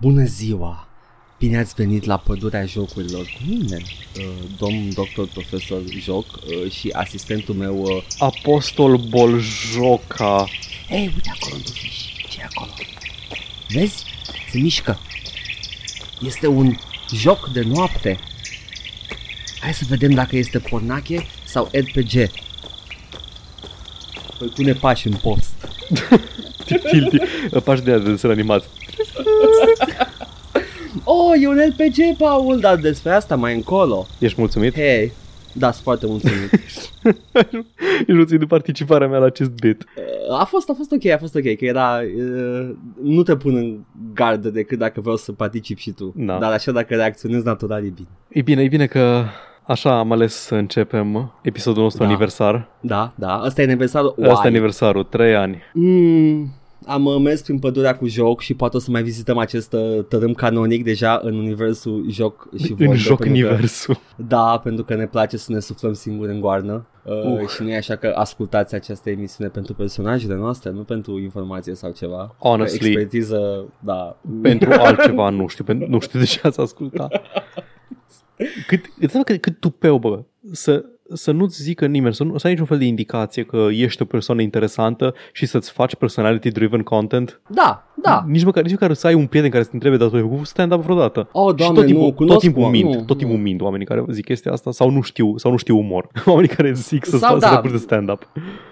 Bună ziua! Bine ați venit la pădurea jocurilor cu mine, uh, domn doctor profesor Joc uh, și asistentul meu... Uh... Apostol Boljoca. Hei, uite acolo un fiș, ce acolo? Vezi? Se mișcă. Este un joc de noapte. Hai să vedem dacă este pornache sau RPG. Păi pune pași în post. Tilti, pași de desen animat. Oh, e un RPG, Paul, dar despre asta mai încolo. Ești mulțumit? Hei, da, sunt foarte mulțumit. Ești mulțumit de participarea mea la acest bit. a fost, a fost ok, a fost ok, că era, uh, nu te pun în gardă decât dacă vreau să participi și tu. Da. Dar așa dacă reacționezi natural e bine. E bine, e bine că așa am ales să începem episodul nostru Da. aniversar. Da, da, ăsta e aniversarul. Asta Uai. e aniversarul, 3 ani. Mm, am uh, mers prin pădurea cu joc și poate o să mai vizităm acest uh, tărâm canonic deja în universul joc și În vorbe, joc pentru că- universul. Da, pentru că ne place să ne suflăm singuri în goarnă uh, Uh. și nu e așa că ascultați această emisiune pentru personajele noastre, nu pentru informație sau ceva. Honestly. Expertiză, da. Pentru altceva nu știu, pentru, nu știu de ce ați asculta. Cât, îți dai cât, cât tupeu, bă, să, să nu-ți zică nimeni, să nu să ai niciun fel de indicație că ești o persoană interesantă și să-ți faci personality-driven content. Da, da. Nici măcar, nici măcar să ai un prieten care să te întrebe, dar tu ai făcut stand-up vreodată? Oh, și doamne, tot timpul, nu, tot cunosc timpul o- mint, nu, tot timpul nu. mint oamenii care zic chestia asta sau nu știu, sau nu știu umor. Oamenii care zic să, Sau sau, să da. facă de stand-up.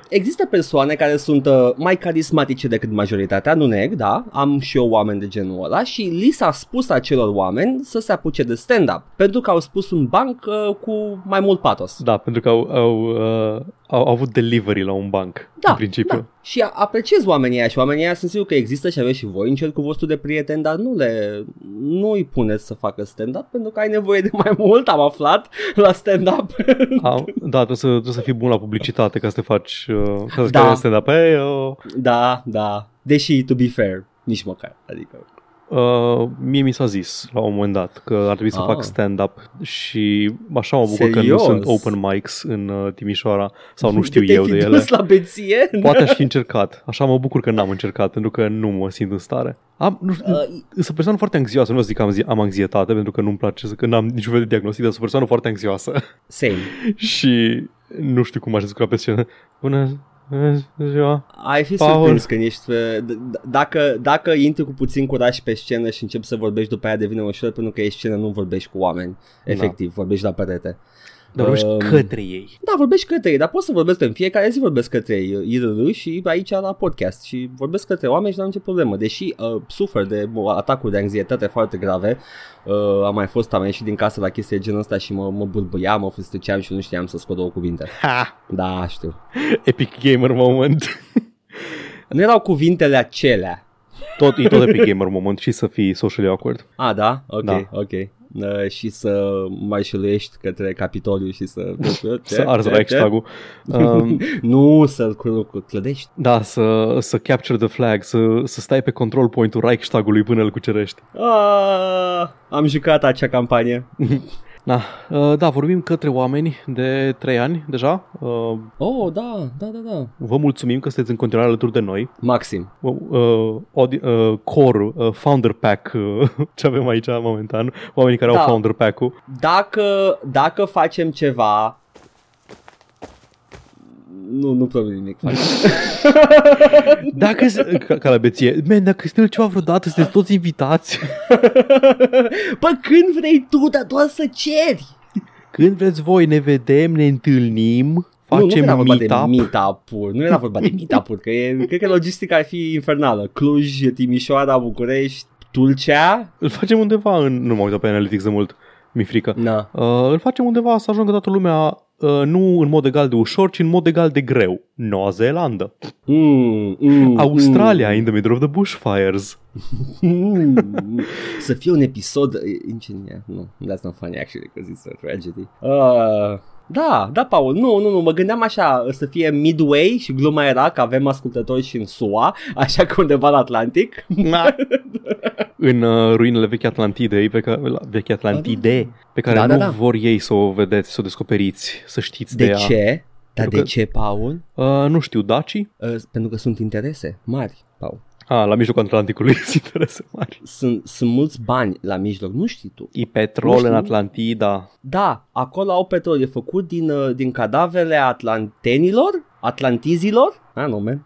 Există persoane care sunt uh, mai carismatice decât majoritatea, nu neg, da, am și eu oameni de genul ăla și li s-a spus acelor oameni să se apuce de stand-up, pentru că au spus un banc uh, cu mai mult patos. Da, pentru că au, au, uh, au, au avut delivery la un banc, Da, în principiu. da. Și a- apreciez oamenii aia și oamenii aia sunt sigur că există și aveți și voi în cercul vostru de prieteni, dar nu le, nu îi puneți să facă stand-up pentru că ai nevoie de mai mult, am aflat, la stand-up. A, da, trebuie să, trebuie să fii bun la publicitate ca să te faci, uh, ca să Da. da. stand-up. Hey, uh, da, da. Deși, to be fair, nici măcar. Adică, uh, mie mi s-a zis la un moment dat că ar trebui să Ah. fac stand-up și așa mă bucur că nu Serios? sunt open mics în uh, Timișoara sau nu știu te-ai eu fi de ele. dus la beție? Poate aș fi încercat. Așa mă bucur că n-am încercat pentru că nu mă simt în stare. Am, nu știu, Uh, sunt o persoană foarte anxioasă, nu o să zic că am, zi- am anxietate pentru că nu-mi place să că n-am niciun fel de diagnostic, dar sunt o persoană foarte anxioasă same. și nu știu cum aș descurca pe scenă. Bună ziua! Ai fi Paul. surprins când ești pe, d- d- dacă, dacă intri cu puțin curaj pe scenă și începi să vorbești după aia devine ușor pentru că ești scenă, nu vorbești cu oameni. Efectiv, vorbești la perete. Dar vorbești Um, către ei. Da, vorbești către ei, dar poți să vorbesc în fiecare zi vorbesc către ei, IRR și aici la podcast și vorbesc către oameni și nu am nicio problemă. Deși uh, sufer de uh, atacuri de anxietate foarte grave, uh, am mai fost, am ieșit din casă la chestii de genul ăsta și mă, mă bulbăiam, mă frustreceam și nu știam să scot două cuvinte. Ha! Da, știu. Epic gamer moment. Nu erau cuvintele acelea. Tot, e tot epic gamer moment și să fii socially awkward. Ah, da? Ok, Da. ok. Uh, și să marșăluiești către Capitoliu și să... Să arzi Reichstag-ul. Um, Nu, să-l cu- cu- clădești. da, să, să capture the flag, să, să stai pe control point-ul Reichstag-ului până îl cucerești. Ah, am jucat acea campanie. Da, uh, da, vorbim către oameni de 3 ani deja. Uh, Oh, da, da, da, da. vă mulțumim că sunteți în continuare alături de noi. Maxim. Uh, audi- uh, core, uh, founder pack, uh, ce avem aici momentan, oamenii care Da. au founder pack-ul. Dacă, dacă facem ceva... Nu, nu promit nimic. fac. Dacă, se- ca, ca la beție, man, dacă sunteți ceva vreodată, sunteți toți invitați. Bă, când vrei tu, dar doar să ceri. Când vreți voi, ne vedem, ne întâlnim, nu, nu facem era vorba de meet-up. meet-up-uri. Nu era vorba de meet-up-uri, că e, cred că logistica ar fi infernală. Cluj, Timișoara, București, Tulcea. Îl facem undeva în... Nu m-am uitat pe Analytics de mult, mi frică. Na. Uh, îl facem undeva să ajungă toată lumea uh, nu în mod egal de ușor, ci în mod egal de greu. Noua Zeelandă. Mm, mm, Australia, in the middle of the bushfires. Mm. să fie un episod ingenier. Nu, that's not funny actually because it's a tragedy. Uh, da, da, Paul, nu, nu, nu, mă gândeam așa să fie midway și gluma era că avem ascultători și în SUA, așa că undeva la Atlantic. în uh, ruinele vechi Atlantidei, pe care, la, vechi Atlantide, pe care Da, nu da, da. vor ei să o vedeți, să o descoperiți, să știți de, De ea. ce? Dar Pentru de că- ce, Paul? Uh, nu știu, Daci? Uh, pentru că sunt interese mari, Paul. Ah, la mijlocul Atlanticului sunt interese mari. Sunt, sunt mulți bani la mijloc, nu știi tu. E petrol Nu știu. în Atlantida. Da, acolo au petrol, e făcut din, uh, din cadavrele atlantenilor, atlantizilor. Ah, nu, man.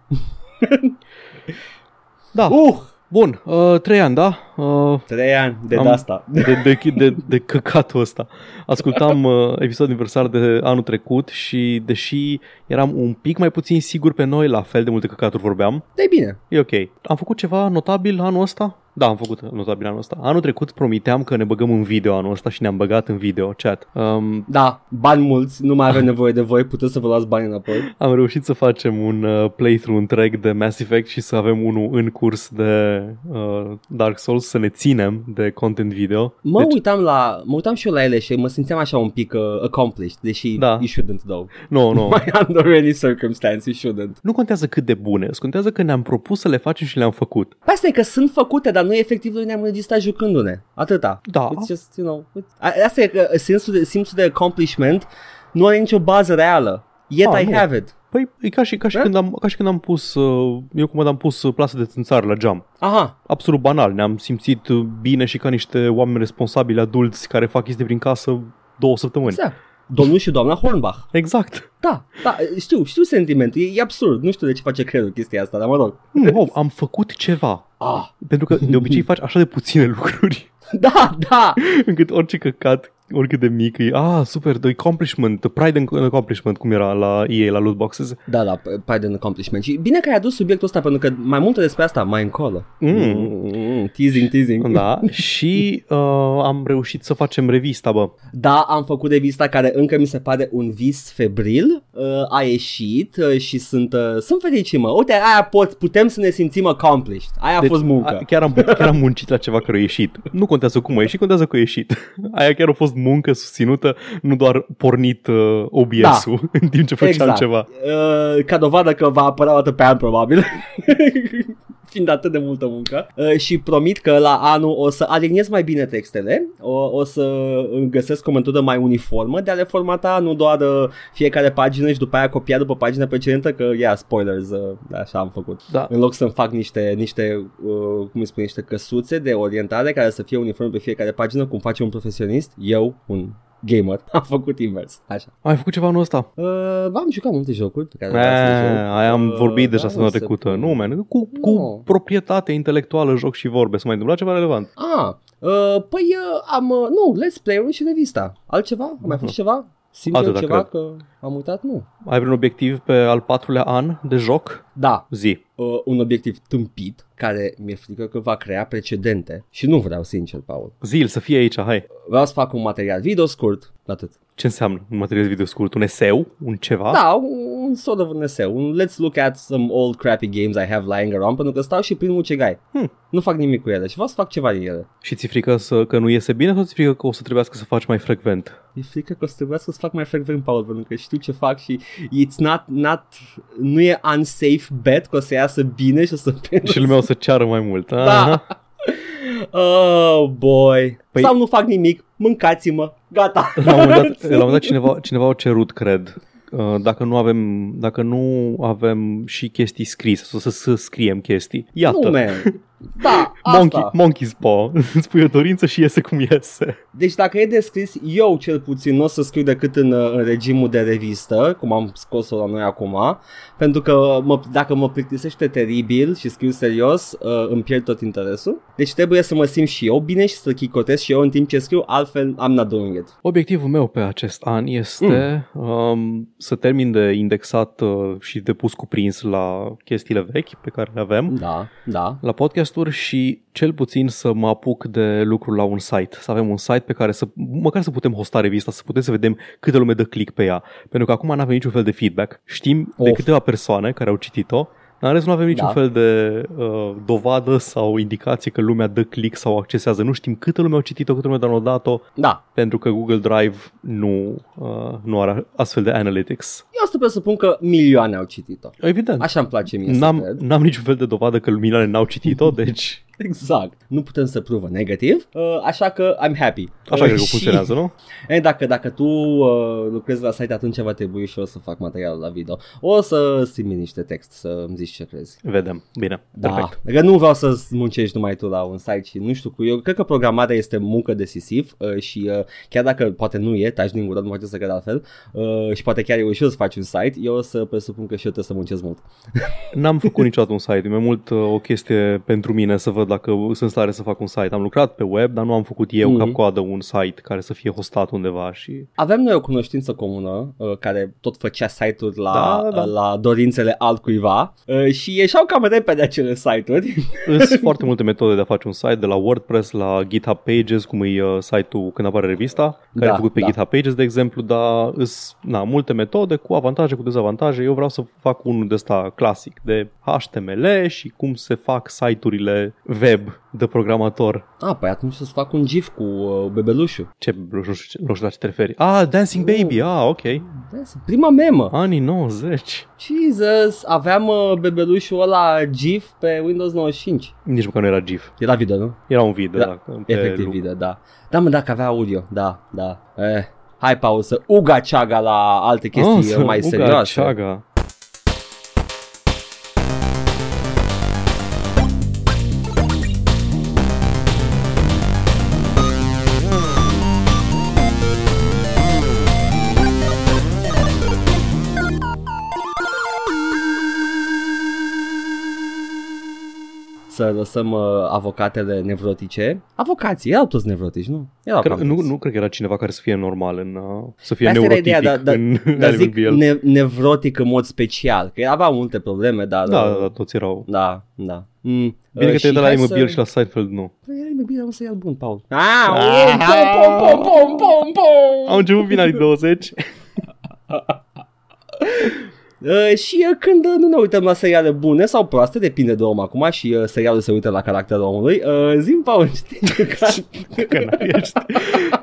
Da, Uh, bun, uh, trei ani, da? Uh, trei ani de Am- asta. de, de, de, de căcatul ăsta. Ascultam uh, episodul aniversar de anul trecut și deși eram un pic mai puțin sigur pe noi, la fel de multe căcaturi vorbeam, de bine. e ok. Am făcut ceva notabil anul ăsta? Da, am făcut notabil anul ăsta. Anul trecut promiteam că ne băgăm în video anul ăsta și ne-am băgat în video chat. Um, Da, bani mulți, nu mai avem nevoie de voi, puteți să vă luați bani înapoi. am reușit să facem un uh, playthrough întreg de Mass Effect și să avem unul în curs de uh, Dark Souls, să ne ținem de content video. Mă Deci- uitam la, mă uitam și eu la ele și mă simțeam așa un pic uh, accomplished, deși Da. you shouldn't though. Nu, nu. My under any circumstance, you shouldn't. Nu contează cât de bune, îți contează că ne-am propus să le facem și le-am făcut. Păi Asta e că sunt făcute, dar noi efectiv noi ne-am înregistrat jucându-ne. Atâta. Da. It's just, you know, it- a- asta e că simțul de, simțul de accomplishment nu are nicio bază reală. Yet Ah, I nu. have it. Păi e ca și, ca și, Da? când, am, ca și când am pus, uh, eu cum am pus uh, plasă de țânțar la geam. Aha, Absolut banal, ne-am simțit uh, bine și ca niște oameni responsabili, adulți, care fac chestii prin casă două săptămâni. exact. Domnul și doamna Hornbach. Exact. Da, da, știu, știu sentimentul, e, e absurd, nu știu de ce face creierul chestia asta, dar mă rog. Hmm, oh, am făcut ceva. Ah, Pentru că de obicei faci așa de puține lucruri, da, da, încât orice căcat, oricât de mic, e, ah, super, the accomplishment, the pride and accomplishment, cum era la EA, la loot boxes. da, da, pride and accomplishment. Și bine că ai adus subiectul ăsta, pentru că mai multe despre asta mai încolo. Mm. Mm, teasing, teasing. Da, și uh, am reușit să facem revista, bă. Da, am făcut revista care încă mi se pare un vis febril, uh, a ieșit uh, și sunt, uh, sunt fericit, mă. Uite, aia pot, putem să ne simțim accomplished. Aia a fost muncă. Deci, A, chiar, am, chiar am muncit la ceva care a ieșit. Nu contează cum a ieșit, contează că a ieșit. Aia chiar a fost muncă susținută, nu doar pornit uh, OBS-ul în timp ce făceam exact. ceva. Uh, ca dovadă că va apărea o dată pe an, probabil. Fiind atât de multă muncă. Uh, și promit că la anul o să aliniez mai bine textele, o, o să îmi găsesc o metodă mai uniformă de a le formata, nu doar uh, fiecare pagină și după aia copia după pagina precedentă, că, ia, spoilers, uh, așa am făcut. Da. În loc să-mi fac niște, niște uh, cum îi spune, niște căsuțe de orientare care să fie uniforme pe fiecare pagină, cum face un profesionist, eu, un gamer, am făcut invers. Așa. Ai făcut ceva anul ăsta? Uh, am jucat multe jocuri pe care vreau să le joc. Eh, Aia am Uh, vorbit deja da, săptămâna se trecută. pune. Nu, man, cu, cu Nu. proprietate intelectuală, joc și vorbe. S-a mai întâmplat ceva relevant. Ah, uh, păi uh, am, uh, nu, Let's Play-uri și revista. Altceva? Am mai făcut ceva? Simt eu Atâta, ceva cred. că am uitat? Nu. Ai vreun obiectiv pe al patrulea an de joc? Da, Zi. uh, un obiectiv tâmpit care mi-e frică că va crea precedente și nu vreau sincer, Paul. Zil, să fie aici, hai. Vreau să fac un material video scurt, atât. Ce înseamnă un material video scurt? Un eseu? Un ceva? Da, un, un sort of un eseu. Un let's look at some old crappy games I have lying around pentru că stau și prin mucegai. Hmm. Nu fac nimic cu ele și vreau să fac ceva din ele. Și ți frică să, că nu iese bine sau ți frică că o să trebuiască să faci mai frecvent? E frică că o să trebuiască să fac mai frecvent, Paul, pentru că știu ce fac și it's not, not, nu e unsafe bet că o să iasă bine și o să și lumea o să ceară mai mult. Da. Aha. Oh, boy. Păi- Păi... Sau nu fac nimic, mâncați-mă, gata. La un moment dat, la un moment dat cineva, cineva a cerut, cred, uh, dacă nu avem, dacă nu avem și chestii scrise, sau să, să scriem chestii. Iată. Nu, man. Da, Monkey, asta. monkey's paw. Îți pui o dorință și iese cum iese. Deci dacă e de scris, eu cel puțin nu o să scriu decât în, uh, în regimul de revistă, cum am scos-o la noi acum, pentru că mă, dacă mă plictisește teribil și scriu serios, uh, îmi pierd tot interesul. Deci trebuie să mă simt și eu bine și să chicotesc și eu în timp ce scriu, altfel I'm not doing it. Obiectivul meu pe acest an este mm. um, să termin de indexat uh, și de pus cuprins la chestiile vechi pe care le avem. Da, da. la podcasturi și cel puțin să mă apuc de lucru la un site. Să avem un site pe care să, măcar să putem hosta revista, să putem să vedem câte lume dă click pe ea. Pentru că acum nu avem niciun fel de feedback. Știm of. de Of. câteva persoane care au citit-o, dar în rest nu avem niciun Da. fel de uh, dovadă sau indicație că lumea dă click sau accesează. Nu știm câte lume au citit-o, câte lume a downloadat-o, Da, pentru că Google Drive nu, uh, nu are astfel de analytics. eu o să presupun că milioane au citit-o. Evident. Așa îmi place mie să N-am, cred. n-am niciun fel de dovadă că milioane n-au citit-o, deci exact. Nu putem să pruvă negativ, uh, așa că I'm happy. Așa Uh, cred că și- funcționează, nu? E, dacă, dacă tu uh, lucrezi la site, atunci va trebui și eu să fac material la video. O să strimi niște text să îmi zici ce crezi. Vedem. Bine. Da, Perfect. că nu vreau să muncești numai tu la un site și nu știu cu eu. Cred că programarea este muncă decisiv uh, și uh, chiar dacă poate nu e, taci din gură, nu poate să cred altfel uh, și poate chiar e ușor să faci un site, eu o să presupun că și eu trebuie să muncesc mult. N-am făcut niciodată un site, e mai mult uh, o chestie pentru mine să văd dacă sunt în stare să fac un site. Am lucrat pe web, dar nu am făcut eu Mhm. cap-coadă un site care să fie hostat undeva și Avem noi o cunoștință comună uh, care tot făcea site-uri la, Da, da, da. uh, la dorințele altcuiva uh, și ieșeau cam repede acele site-uri. Sunt foarte multe metode de a face un site, de la WordPress la GitHub Pages, cum e uh, site-ul când apare revista, care Da, e făcut pe da. GitHub Pages, de exemplu, dar sunt na, multe metode cu avantaje, cu dezavantaje. Eu vreau să fac unul de ăsta clasic, de HTML și cum se fac site-urile web de programator. Ah, păi atunci să-ți fac un gif cu uh, bebelușul. Ce, nu știu, ce- nu știu la ce te referi. Ah, Dancing Baby, ah, ok. Vezi? Prima memă. Anii 90. Jesus, aveam uh, bebelușul ăla GIF pe Windows 95. Nici măcar nu era GIF. Era video, nu? Era un video, Da, da. pe Efectiv lucru. video, da. Da, mă, dacă avea audio, da, da. Eh. Hai, pauză. Uga ceaga la alte chestii Ah, să- mai Uga serioase. Ceaga. Să lăsăm uh, avocatele nevrotice. Avocații, erau toți nevrotici, nu? Erau Cred, cam nu, toți. nu cred că era cineva care să fie normal în, uh, să fie Asta era neurotipic ideea, da- da- în Dar Animal zic BL. ne- nevrotic în mod special, că avea multe probleme, dar... Da, uh, da, da, toți erau. Da, da. Mm. Bine Uh, că te-ai de la hai Animal să- și la Seinfeld nu. Păi, e bine, am să iau bun, Paul. Ah, Ah. pom, pom, pom, pom, pom, pom. Au început bine anii 20. Uh, și uh, când uh, nu ne uităm la seriale bune sau proaste, depinde de om acum și uh, serialul se uită la caracterul omului. Uh, zim, Paul, ce te Că n-ai ești.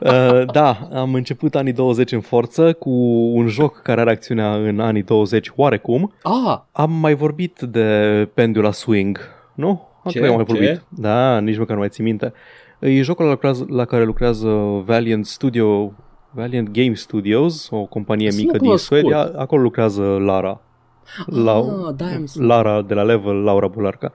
uh, da, am început anii 20 în forță cu un joc care are acțiunea în anii 20 oarecum. Ah, Am mai vorbit de Pendula Swing, nu? Am Ce? cred că am mai Ce? vorbit. Da, nici măcar nu mai țin minte. E jocul la, lucrează, la care lucrează Valiant Studio, Valiant Game Studios, o companie Sună mică din cunoscut. Suedia. Acolo lucrează Lara. La, ah da, am Lara de la Level, Laura Bularca.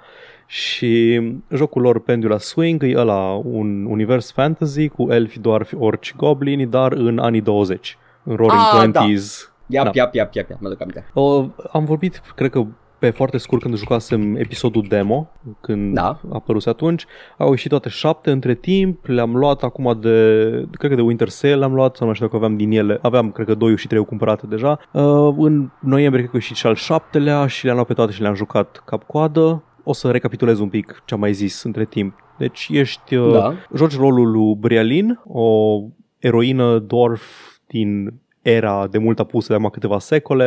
Și jocul lor Pendula Swing e ăla un univers fantasy cu elfi, doarfi, orci, goblini, dar în anii 20. În Roaring Ah, da. Twenties. Iap, Da. iap, iap, iap, iap, mă duc aminte. Uh, am vorbit, cred că pe foarte scurt când jucasem episodul demo, când Da. a apărut atunci, au ieșit toate șapte între timp, le-am luat acum de, cred că de Winter Sale le-am luat, sau nu știu dacă aveam din ele, aveam cred că 2 și 3 cumpărate deja. Uh, în noiembrie cred că a ieșit și al șaptelea și le-am luat pe toate și le-am jucat cap-coadă. O să recapitulez un pic ce am mai zis între timp. Deci ești, uh, Da. joci rolul lui Brialin, o eroină dwarf din era de mult apusă de acum câteva secole,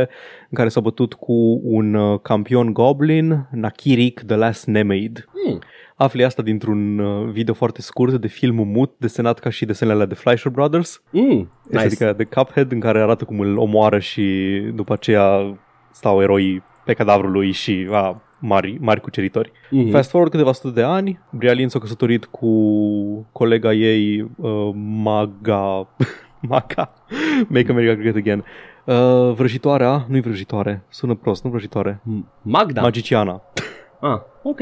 în care s-a bătut cu un uh, campion goblin, Nakirik, The Last Nemeid. Hmm. Afli asta dintr-un uh, video foarte scurt de filmul mut, desenat ca și desenele de Fleischer Brothers, Mm, nice. nice. adică de Cuphead, în care arată cum îl omoară și după aceea stau eroii pe cadavrul lui și a, mari, mari cuceritori. Mhm. Fast forward câteva sute de ani, Brialin s-a căsătorit cu colega ei uh, Maga Maga Make America Great Again uh, Vrăjitoarea, nu-i vrăjitoare, sună prost, nu vrăjitoare M- Magda. Magiciana ah, ok.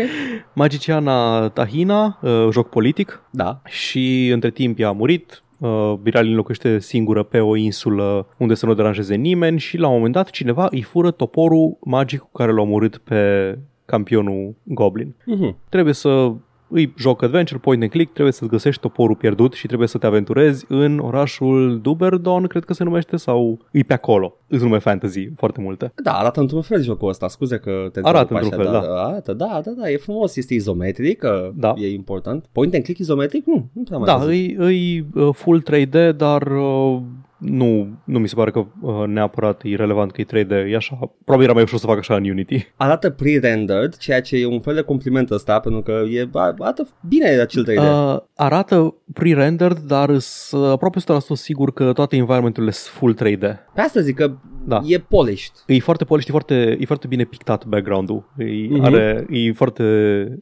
Magiciana Tahina, uh, joc politic Da. și între timp ea a murit uh, Brialin locuiește singură pe o insulă unde să nu deranjeze nimeni și la un moment dat cineva îi fură toporul magic cu care l-a omorât pe campionul Goblin. Mhm. trebuie să îi joc adventure, point and click, trebuie să-ți găsești toporul pierdut și trebuie să te aventurezi în orașul Duberdon, cred că se numește, sau îi pe acolo. Îți nume fantasy, foarte multe. Da, arată într-un fel jocul ăsta, scuze că te Arată întrerup într-un așa, fel, da. Arată, da, da, da, e frumos, este izometric, că Da. e important. Point and click izometric? Nu, nu prea mai Da, văzut. îi, îi uh, full 3D, dar uh, nu, nu mi se pare că uh, neapărat e relevant că e 3D, e așa. Probabil era mai ușor să fac așa în Unity. Arată pre-rendered, ceea ce e un fel de compliment ăsta, pentru că e, arată bine acel 3D. Uh, arată pre-rendered, dar sunt aproape 100% sigur că toate environmenturile sunt full 3D. Pe asta zic că da. e polished. E foarte polished, e foarte, e foarte bine pictat background-ul. E, uh-huh. are, e foarte,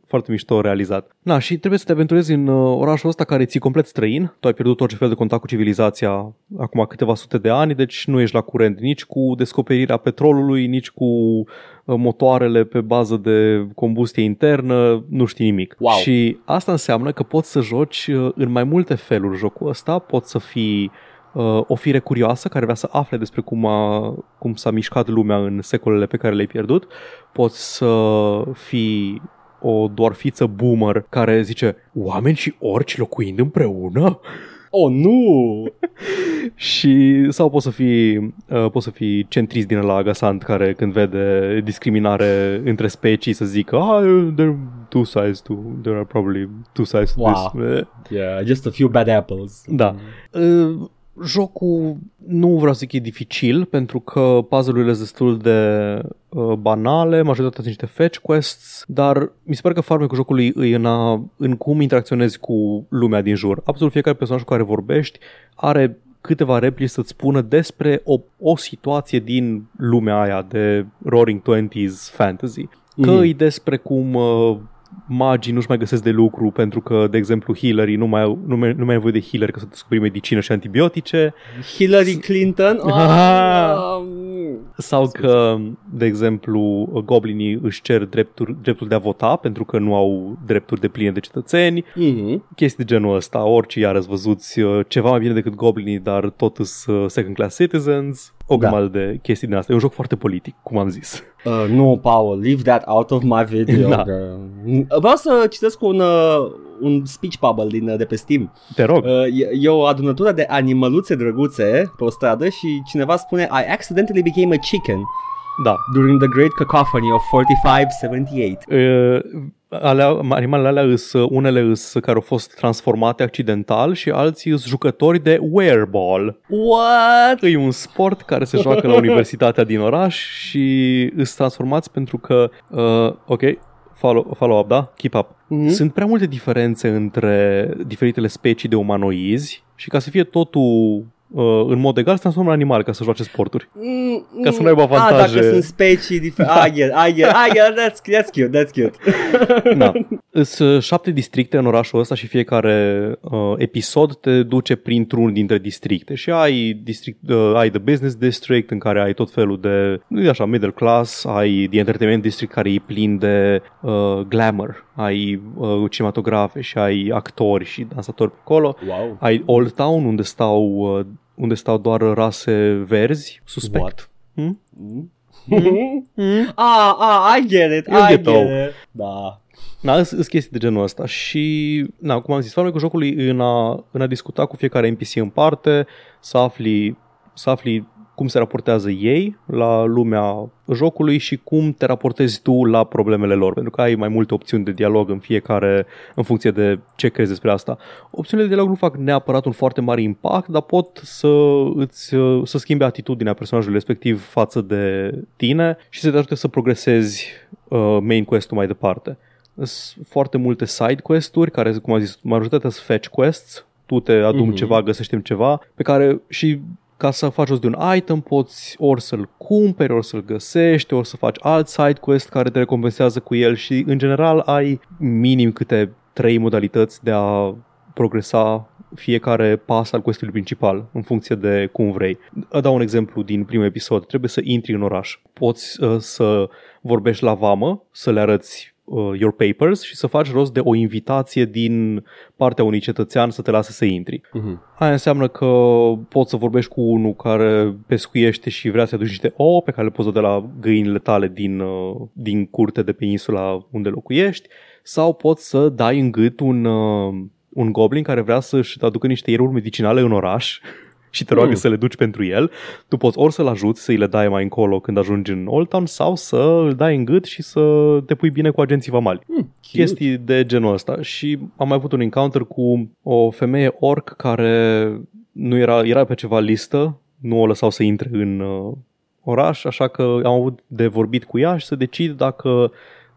foarte mișto realizat. Na, și trebuie să te aventurezi în uh, orașul ăsta care ți complet străin. Tu ai pierdut orice fel de contact cu civilizația acum câteva sute de ani, deci nu ești la curent nici cu descoperirea petrolului, nici cu uh, motoarele pe bază de combustie internă, nu știi nimic. Wow. Și asta înseamnă că poți să joci uh, în mai multe feluri jocul ăsta, poți să fii uh, o fire curioasă care vrea să afle despre cum, a, cum s-a mișcat lumea în secolele pe care le-ai pierdut, poți să fii o doarfiță boomer care zice oameni și orci locuind împreună? Oh, nu! și sau poți să fii uh, poți să fii centrist din la agasant care când vede discriminare între specii să zică ah, there are two sides to there are probably two sides to wow. this. Yeah, just a few bad apples. Da. Uh, jocul nu vreau să zic e dificil pentru că puzzle-urile sunt destul de uh, banale, majoritatea sunt niște fetch quests, dar mi se pare că farmecul jocului e în, a, în cum interacționezi cu lumea din jur. Absolut fiecare personaj cu care vorbești are câteva replici să-ți spună despre o, o situație din lumea aia de Roaring Twenties fantasy. Că mm. e despre cum uh, magii nu-și mai găsesc de lucru pentru că, de exemplu, healerii nu mai, nu mai, nu mai nevoie de healer ca să descoperi medicină și antibiotice. Hillary Clinton? Oh, Sau că, de exemplu, goblinii își cer drepturi, dreptul de a vota pentru că nu au drepturi de pline de cetățeni. Mm-hmm. Chestii de genul ăsta. Orice iar văzuți uh, ceva mai bine decât goblinii, dar tot sunt uh, second class citizens o da. grămadă da. de chestii din asta. E un joc foarte politic, cum am zis. Uh, nu, Paul, leave that out of my video. da. Vreau să citesc un, uh, un speech bubble din, uh, de pe Steam. Te rog. Uh, e, e o adunătură de animăluțe drăguțe pe o stradă și cineva spune I accidentally became a chicken. Da. During the great cacophony of 45-78. Uh, alea, animalele alea îs, unele îs care au fost transformate accidental și alții îs jucători de wereball. What? E un sport care se joacă la universitatea din oraș și îs transformați pentru că, uh, ok, follow, follow up, da? Keep up. Mm-hmm. Sunt prea multe diferențe între diferitele specii de umanoizi și ca să fie totul uh, în mod egal se transformă în animal ca să joace sporturi. Mm, mm, ca să nu aibă avantaje. Ah, dacă sunt specii diferite. Ah, yeah, ah, yeah, ah, yeah, that's, that's cute, that's cute. da. Sunt uh, șapte districte în orașul ăsta și fiecare uh, episod te duce printr-un dintre districte și ai, district, uh, ai The Business District în care ai tot felul de, nu așa, middle class, ai The Entertainment District care e plin de uh, glamour, ai uh, cinematografe și ai actori și dansatori pe acolo. Wow. Ai Old Town unde stau uh, unde stau doar rase verzi, suspect. What? Hmm? Mm? Mm? ah, ah, I get it, I get, get it. Da. Na, sunt chestii de genul ăsta și, na, cum am zis, cu jocului în a, în a discuta cu fiecare NPC în parte, să afli, să afli cum se raportează ei la lumea jocului și cum te raportezi tu la problemele lor, pentru că ai mai multe opțiuni de dialog în fiecare, în funcție de ce crezi despre asta. Opțiunile de dialog nu fac neapărat un foarte mare impact, dar pot să îți să schimbe atitudinea personajului respectiv față de tine și să te ajute să progresezi uh, main quest-ul mai departe. Sunt foarte multe side quest-uri care, cum am zis, majoritatea sunt fetch quests, tu te adumi mm-hmm. ceva, găsești ceva, pe care și ca să faci rost de un item poți ori să-l cumperi, ori să-l găsești, ori să faci alt side quest care te recompensează cu el și în general ai minim câte trei modalități de a progresa fiecare pas al questului principal în funcție de cum vrei. Dau un exemplu din primul episod. Trebuie să intri în oraș. Poți uh, să vorbești la vamă, să le arăți uh, your papers și să faci rost de o invitație din partea unui cetățean să te lase să intri. Uh-huh. Aia înseamnă că poți să vorbești cu unul care pescuiește și vrea să aduci niște ouă pe care le poți da de la găinile tale din, uh, din curte de pe insula unde locuiești sau poți să dai în gât un, uh, un goblin care vrea să-și aducă niște ieruri medicinale în oraș și te roagă mm. să le duci pentru el, tu poți ori să-l ajuți să-i le dai mai încolo când ajungi în Old Town sau să îl dai în gât și să te pui bine cu agenții vamali. Mm, Chestii de genul ăsta. Și am mai avut un encounter cu o femeie orc care nu era, era pe ceva listă, nu o lăsau să intre în uh, oraș, așa că am avut de vorbit cu ea și să decid dacă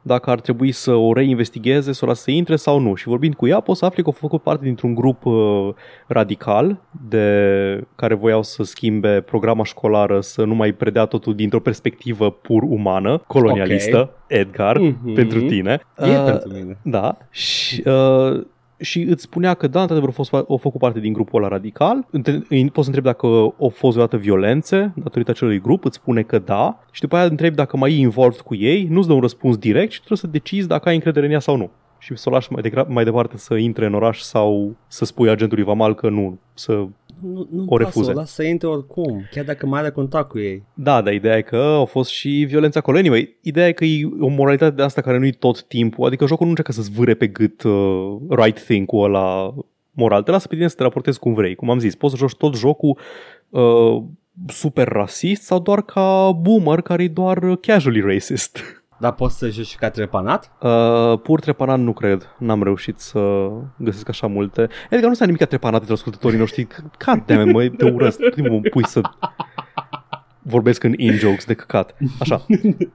dacă ar trebui să o reinvestigheze, să o lasă să intre sau nu. Și vorbind cu ea, poți să afli că a făcut parte dintr-un grup uh, radical de care voiau să schimbe programa școlară, să nu mai predea totul dintr-o perspectivă pur umană, colonialistă, okay. Edgar, mm-hmm. pentru tine. E uh, pentru mine. Da. Și, uh, și îți spunea că da, într-adevăr a, fost, a făcut parte din grupul ăla radical. Poți să întrebi dacă au fost vreodată violențe datorită acelui grup, îți spune că da. Și după aia întrebi dacă mai e involved cu ei, nu-ți dă un răspuns direct și trebuie să decizi dacă ai încredere în ea sau nu și să o lași mai, degra- mai departe să intre în oraș sau să spui agentului Vamal că nu, să nu, nu o refuze. o las să intre oricum, chiar dacă mai are contact cu ei. Da, dar ideea e că au fost și violența acolo. Anyway, ideea e că e o moralitate de asta care nu-i tot timpul, adică jocul nu încearcă să-ți vâre pe gât uh, right thing cu ăla moral. Te lasă pe tine să te raportezi cum vrei. Cum am zis, poți să joci tot jocul uh, super rasist sau doar ca boomer care e doar casually racist. Dar poți să joci ca trepanat? Uh, pur trepanat nu cred. N-am reușit să găsesc așa multe. Adică nu s-a nimic trepanat între ascultătorii noștri. Carte, mă, te urăsc. Mă pui să vorbesc în in-jokes de căcat. Așa.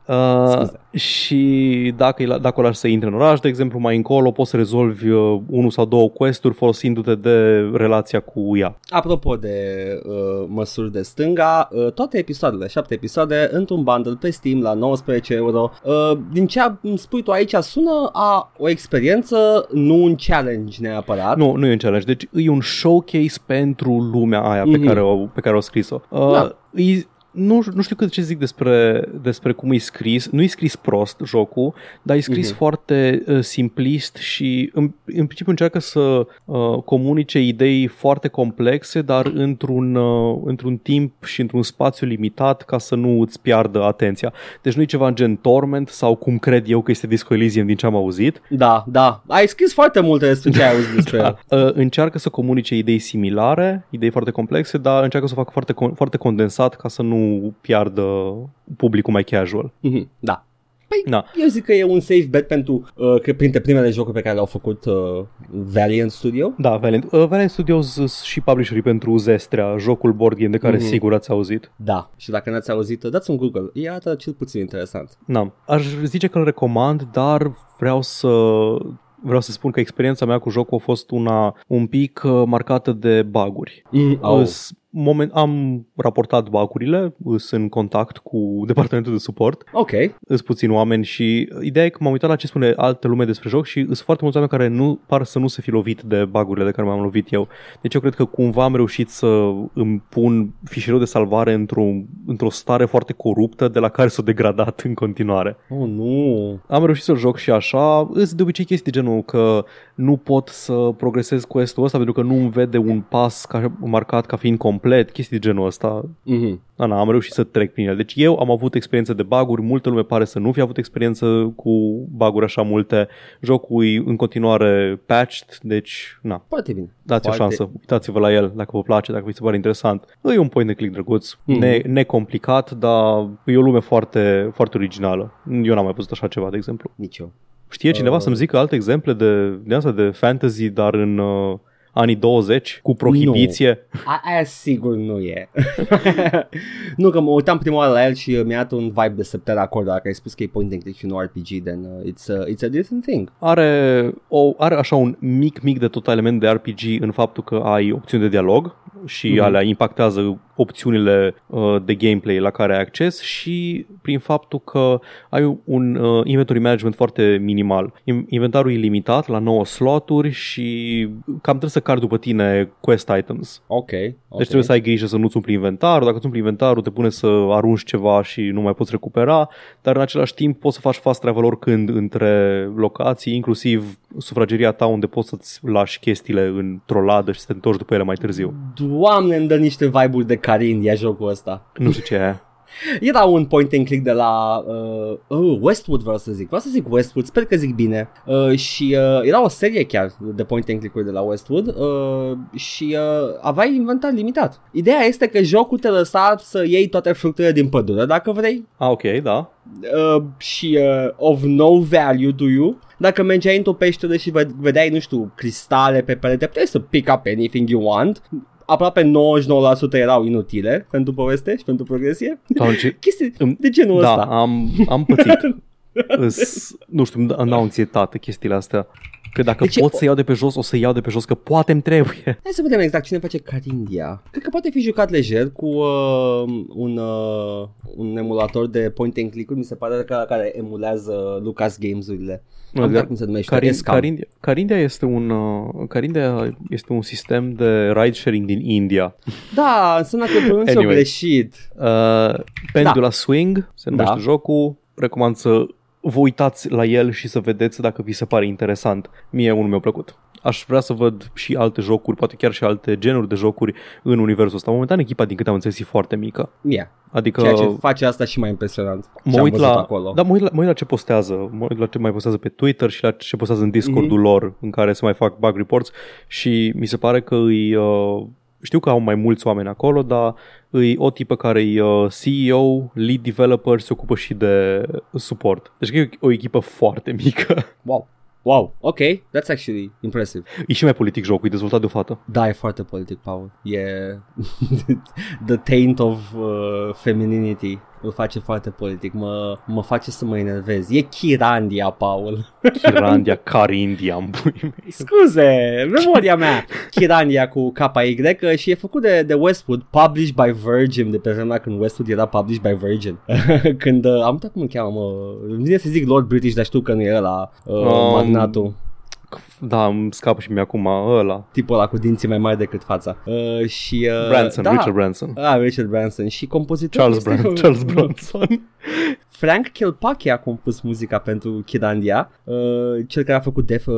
Uh, și dacă, dacă o lași să intre în oraș, de exemplu, mai încolo poți să rezolvi uh, unul sau două quest-uri folosindu-te de relația cu ea. Apropo de uh, măsuri de stânga, uh, toate episoadele, șapte episoade, într-un bundle pe Steam la 19 euro. Uh, din ce îmi spui tu aici, sună a o experiență, nu un challenge neapărat. Nu, nu e un challenge. Deci e un showcase pentru lumea aia mm-hmm. pe, mhm. care o, pe care o scris-o. Uh, da. E, nu, nu știu cât ce zic despre, despre cum e scris. Nu e scris prost jocul, dar e scris uh-huh. foarte uh, simplist și în, în principiu încearcă să uh, comunice idei foarte complexe, dar într-un, uh, într-un timp și într-un spațiu limitat ca să nu îți piardă atenția. Deci nu e ceva în gen Torment sau cum cred eu că este Disco Elysium din ce am auzit. Da, da. Ai scris foarte multe despre ce ai auzit despre da. el. Uh, încearcă să comunice idei similare, idei foarte complexe, dar încearcă să o facă foarte, foarte condensat ca să nu piardă publicul mai casual. Mm-hmm, da. Păi, da. eu zic că e un safe bet pentru, uh, că printre primele jocuri pe care le-au făcut uh, Valiant Studio. Da, Valiant. Uh, Valiant Studios și publisherii pentru Zestrea, jocul board game de care mm-hmm. sigur ați auzit. Da, și dacă n-ați auzit, dați un Google. E atât cel puțin interesant. Da, aș zice că îl recomand, dar vreau să vreau să spun că experiența mea cu jocul a fost una un pic uh, marcată de baguri. Mm, oh moment, am raportat bacurile, sunt în contact cu departamentul de suport. Ok. Sunt puțini oameni și ideea e că m-am uitat la ce spune altă lume despre joc și sunt foarte mulți oameni care nu par să nu se fi lovit de bagurile de care m-am lovit eu. Deci eu cred că cumva am reușit să îmi pun fișierul de salvare într-o, într-o stare foarte coruptă de la care s-a degradat în continuare. Oh, nu! Am reușit să joc și așa. Îs de obicei chestii genul că nu pot să progresez quest-ul ăsta pentru că nu îmi vede un pas ca, marcat ca fiind complet, chestii de genul ăsta. Mm-hmm. Da, na, am reușit să trec prin el. Deci eu am avut experiență de baguri, multă lume pare să nu fi avut experiență cu baguri așa multe. Jocul e în continuare patched, deci na. Foarte bine. Dați Foarte... o șansă, uitați-vă la el dacă vă place, dacă vi se pare interesant. E un point de click drăguț, mm-hmm. ne, necomplicat, dar e o lume foarte, foarte originală. Eu n-am mai văzut așa ceva, de exemplu. Nici eu. Știe cineva uh... să-mi zică alte exemple de, de asta, de fantasy, dar în uh, anii 20, cu prohibiție? Nu. A- aia sigur nu e. nu, că mă uitam prima oară la el și mi-a dat un vibe de September acord, dacă ai spus că e point and click și nu RPG, then uh, it's, a, it's a different thing. Are, o, are așa un mic, mic de tot element de RPG în faptul că ai opțiuni de dialog și mm-hmm. alea impactează opțiunile uh, de gameplay la care ai acces și prin faptul că ai un uh, inventory management foarte minimal. Inventarul e limitat la 9 sloturi și cam trebuie să cari după tine quest items. Ok. okay. Deci trebuie să ai grijă să nu-ți umpli inventarul. Dacă îți umpli inventarul, te pune să arunci ceva și nu mai poți recupera, dar în același timp poți să faci fast travel oricând între locații, inclusiv sufrageria ta unde poți să-ți lași chestiile într-o ladă și să te întorci după ele mai târziu. Doamne, îmi dă niște vibe-uri de Carindia jocul ăsta. Nu știu ce e Era un point and click de la uh, uh, Westwood, vreau să zic. Vreau să zic Westwood, sper că zic bine. Uh, și uh, era o serie chiar de point and click-uri de la Westwood uh, și uh, aveai inventar limitat. Ideea este că jocul te lăsa să iei toate fructele din pădure dacă vrei. Ah, ok, da. Uh, și uh, of no value to you dacă mergeai într-o peșteră și vedeai, nu știu, cristale pe perete, puteai să pick up anything you want aproape 99% erau inutile pentru poveste și pentru progresie. Doamne, ce... Chestii Îmi- de genul Da, ăsta. am, am pățit. Îs, nu știu, îmi dau anxietate chestiile astea. Că dacă Deci- pot să iau de pe jos, o să iau de pe jos, că poate îmi trebuie. Hai să vedem exact cine face Carindia. Cred că poate fi jucat lejer cu uh, un, uh, un emulator de point and click mi se pare că care emulează Lucas Games-urile. Am uitat cum se numește. Carin, Escam. Carindia, Carindia, este un, uh, Carindia este un sistem de ride sharing din India. Da, înseamnă că pronunți Anyway. greșit. Uh, Pendula Swing se numește Da. jocul. Recomand să vă uitați la el și să vedeți dacă vi se pare interesant. Mie unul mi-a plăcut. Aș vrea să văd și alte jocuri, poate chiar și alte genuri de jocuri în universul ăsta. Momentan echipa, din câte am înțeles, e foarte mică. Yeah. Adică Ceea ce face asta și mai impresionant. mă Ce-am uit, văzut la, acolo. da, mă, uit la, mă uit la ce postează, mă uit la ce mai postează pe Twitter și la ce postează în Discord-ul Mhm. lor în care se mai fac bug reports și mi se pare că îi, uh, știu că au mai mulți oameni acolo, dar îi o tipă care e uh, CEO, lead developer, se ocupă și de suport. Deci că e o echipă foarte mică. Wow. Wow, ok, that's actually impressive. E și mai politic jocul, e dezvoltat de o fată. Da, e foarte politic, Paul. E the taint of uh, femininity. Îl face foarte politic. Mă, mă face să mă enervez. E Chirandia, Paul. Chirandia, Carindia, în pui mei. Scuze, memoria mea. Chirandia cu KY și e făcut de, de Westwood, published by Virgin, de pe vremea când Westwood era published by Virgin. când, uh, am uitat cum îl cheamă, mă. Îmi vine să zic Lord British, dar știu că nu e la uh, Um, magnatul. Da, îmi scapă și mie acum ăla. Tipul ăla cu dinții mai mari decât fața. Uh, și, uh, Branson, da. Richard Branson. Ah, Richard Branson și compozitorul Charles, este- Bran- Charles Bronson. Frank Kilpachi a compus muzica pentru Kidandia, uh, cel care a făcut Def, uh,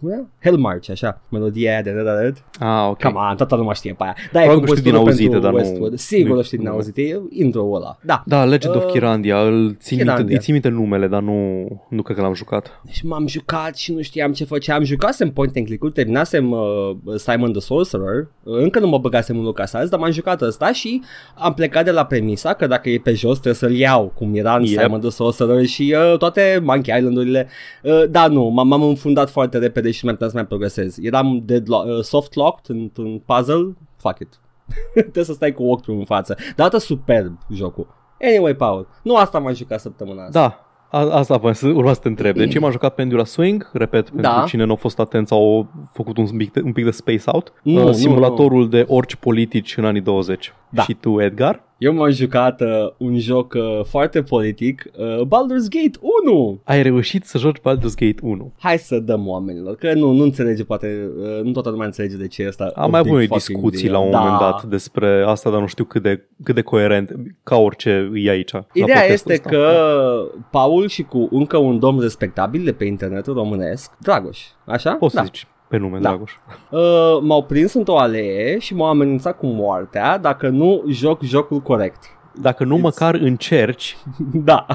cum era? Hell March, așa, melodia aia de Red Alert. Ah, ok. Come on, toată lumea știe pe aia. Da, Probabil că știu din compozitorul auzite, pentru dar nu- Westwood. Sigur nu- o știi din nu. auzite, e intro-ul ăla. Da. Da, Legend of Uh, Kirandia, îl țin minte, Kirandia. îi țin minte numele, dar nu, nu cred că l-am jucat. Deci m-am jucat și nu știam ce făceam. Jucasem point and click-ul, terminasem uh, Simon the Sorcerer. Uh, încă nu mă băgasem în LucasArts, dar m-am jucat ăsta și am plecat de la premisa că dacă e pe jos trebuie să-l iau, cum era în Yep. Simon the Sorcerer și uh, toate Monkey Island-urile. Uh, da, nu, m- m-am înfundat foarte repede și nu mai puteam să mai progresez. Eram deadlo- uh, soft-locked într-un puzzle, fuck it. trebuie să stai cu walkthrough în față. Dar arată superb jocul. Anyway, Paul, nu asta m-am jucat săptămâna asta. Da, a, asta vreau să urma să te întreb. De ce m-am jucat Pendula Swing? Repet, pentru Da. cine nu a fost atent sau a făcut un pic de, un pic de space out. Nu, Uh, nu, simulatorul de orice politici în anii 20. Da. Și tu, Edgar? Eu m-am jucat uh, un joc uh, foarte politic, uh, Baldur's Gate 1. Ai reușit să joci Baldur's Gate 1. Hai să dăm oamenilor, că nu, nu înțelege, poate, uh, nu toată lumea înțelege de ce e asta. Am a mai avut big noi fucking discuții deal. la un da. moment dat despre asta, dar nu știu cât de, cât de coerent, ca orice e aici. la Ideea podcastul este ăsta. că Paul și cu încă un domn respectabil de pe internetul românesc, Dragoș, așa? Poți să da. zici pe nume, Da. Dragoș. Uh, m-au prins într-o alee și m-au amenințat cu moartea dacă nu joc jocul corect. Dacă nu It's- măcar încerci da.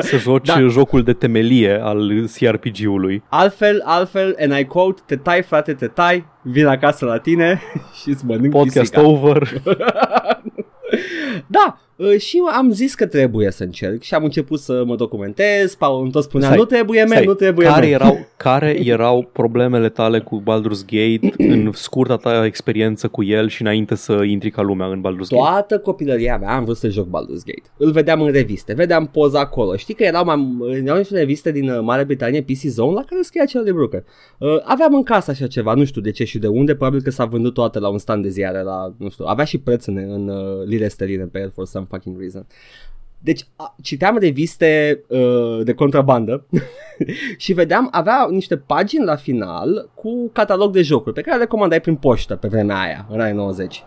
să joci Da. jocul de temelie al CRPG-ului. altfel, altfel, and I quote, te tai frate, te tai, vin acasă la tine și îți mănânc Podcast pisica. over. Da, uh, și am zis că trebuie să încerc și am început să mă documentez, Paul îmi tot spunea, Stai, nu trebuie, man, Stai, nu trebuie, care man. erau, care erau problemele tale cu Baldur's Gate în scurta ta experiență cu el și înainte să intri ca lumea în Baldur's Gate? Toată copilăria mea am vrut să joc Baldur's Gate. Îl vedeam în reviste, vedeam poza acolo. Știi că erau, mai, erau niște reviste din uh, Marea Britanie, PC Zone, la care scria cel de Brooker. Uh, aveam în casă așa ceva, nu știu de ce și de unde, probabil că s-a vândut toate la un stand de ziare, la, nu știu, avea și preț în, în uh, lire sterline pe el for some fucking reason. Deci a, citeam reviste uh, de contrabandă și vedeam, avea niște pagini la final cu catalog de jocuri pe care le comandai prin poștă pe vremea aia, în anii 90.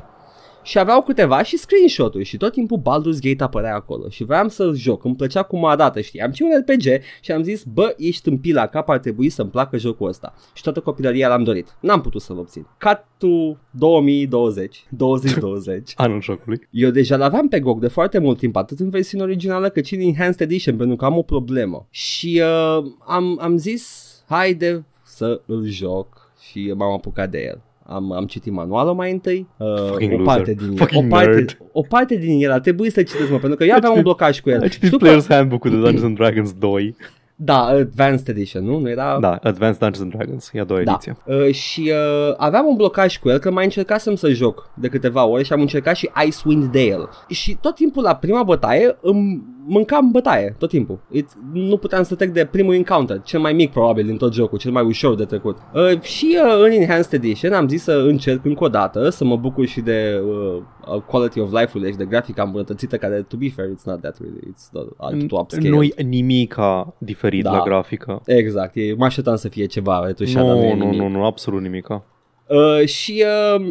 Și aveau câteva și screenshot-uri și tot timpul Baldur's Gate apărea acolo și vreau să joc, îmi plăcea cum arată, știi, am și un RPG și am zis, bă, ești în pila cap, ar trebui să-mi placă jocul ăsta. Și toată copilăria l-am dorit. N-am putut să-l obțin. Cut to 2020, 2020. Anul jocului. Eu deja l-aveam pe GOG de foarte mult timp, atât în versiunea originală cât și în Enhanced Edition, pentru că am o problemă. Și uh, am, am zis, haide să îl joc și m-am apucat de el. Am, am citit manualul mai întâi, Fucking uh, o loser. parte din el. O Fucking parte, nerd. o parte din el, a trebuit să citesc, mă, pentru că eu aveam un blocaj cu el. Ai citit Știu că- Player's Handbook-ul de Dungeons and Dragons 2. Da, Advanced Edition, nu? Nu era... Da, Advanced Dungeons and Dragons, e a doua Da. ediție. Uh, și uh, aveam un blocaj cu el că mai încercasem să joc de câteva ore și am încercat și Icewind Dale. Și tot timpul la prima bătaie îmi mâncam bătaie, tot timpul. It, nu puteam să trec de primul encounter, cel mai mic probabil din tot jocul, cel mai ușor de trecut. Uh, și uh, în Enhanced Edition am zis să încerc încă o dată, să mă bucur și de uh, uh, quality of life-ul și de grafica îmbunătățită, care, to be fair, it's not that really, it's not, uh, to upscale. Nu-i nimica diferit Da. la grafică. Exact, e, mă așteptam să fie ceva retușat, dar nu e Nu, nu, nimic. nu, nu, absolut nimica. Uh, și uh,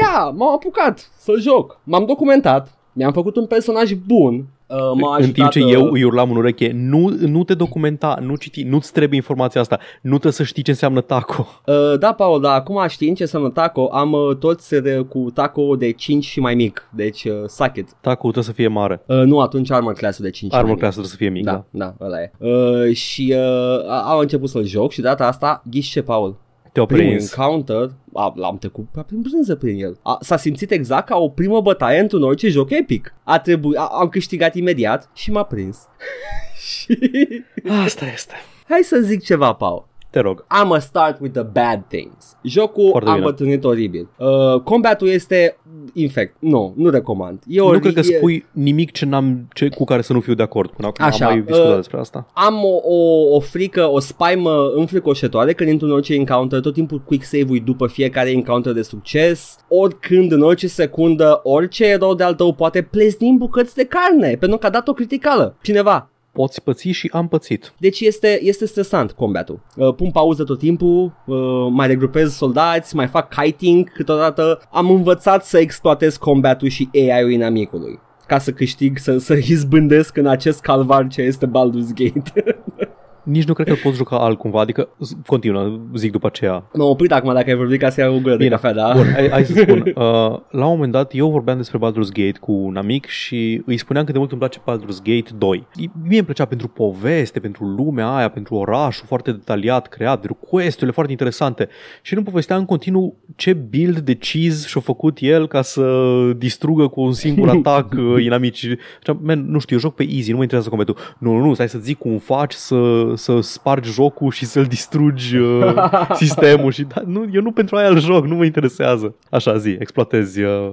ia, m-am apucat să joc. M-am documentat, mi-am făcut un personaj bun. Uh, m-a în timp ajutat, ce uh, eu îi urlam în ureche, nu, nu te documenta, nu citi, nu-ți trebuie informația asta, nu trebuie să știi ce înseamnă taco. Uh, da, Paul, dar acum știind ce înseamnă taco, am uh, toți de, cu taco de 5 și mai mic. Deci, uh, suck it. Taco trebuie să fie mare. Uh, nu, atunci armor class de 5 și Armor mai class trebuie să fie mic, mic. da. Da, da, ăla e. Uh, și uh, a- am început să-l joc și data asta, ghiși ce, Paul? Te-au primul prins. encounter, a, l-am trecut pe prin brânză prin el. A, s-a simțit exact ca o primă bătaie într-un orice joc epic. A trebuit, a, am câștigat imediat și m-a prins. și Asta este. hai să zic ceva, Paul. Te rog. I'm a start with the bad things. Jocul Foarte a bine. îmbătrânit oribil. Uh, combatul este infect. Nu, nu recomand. E Nu ori, cred că e, spui nimic ce n-am, ce, cu care să nu fiu de acord până acum. Așa, Am mai discutat uh, despre asta. Am o, o, o frică, o spaimă înfricoșătoare când intru în orice encounter, tot timpul quick save-ui după fiecare encounter de succes, oricând, în orice secundă, orice erou de-al tău poate plezni în bucăți de carne, pentru că a dat o criticală. Cineva. Poți păți și am pățit. Deci este, este stresant combatul. Uh, pun pauză tot timpul, uh, mai regrupez soldați, mai fac kiting câteodată. Am învățat să exploatez combatul și AI-ul inamicului ca să câștig, să, să izbândesc în acest calvar ce este Baldur's Gate. Nici nu cred că îl poți juca altcumva, adică z- continuă, zic după aceea. M-am oprit acum dacă ai vorbit ca să iau o gură de Bine, cafea, da? Bun, hai, hai să spun. Uh, la un moment dat eu vorbeam despre Baldur's Gate cu un amic și îi spuneam cât de mult îmi place Baldur's Gate 2. Mie îmi plăcea pentru poveste, pentru lumea aia, pentru orașul foarte detaliat creat, pentru quest-urile foarte interesante și nu povestea în continuu ce build de cheese și-a făcut el ca să distrugă cu un singur atac uh, inamici. Ziceam, Man, nu știu, eu joc pe easy, nu mă interesează combatul. Nu, nu, nu, stai să zic cum faci să, să spargi jocul și să-l distrugi uh, sistemul și da, nu, eu nu pentru aia îl joc, nu mă interesează. Așa zi, exploatezi, uh,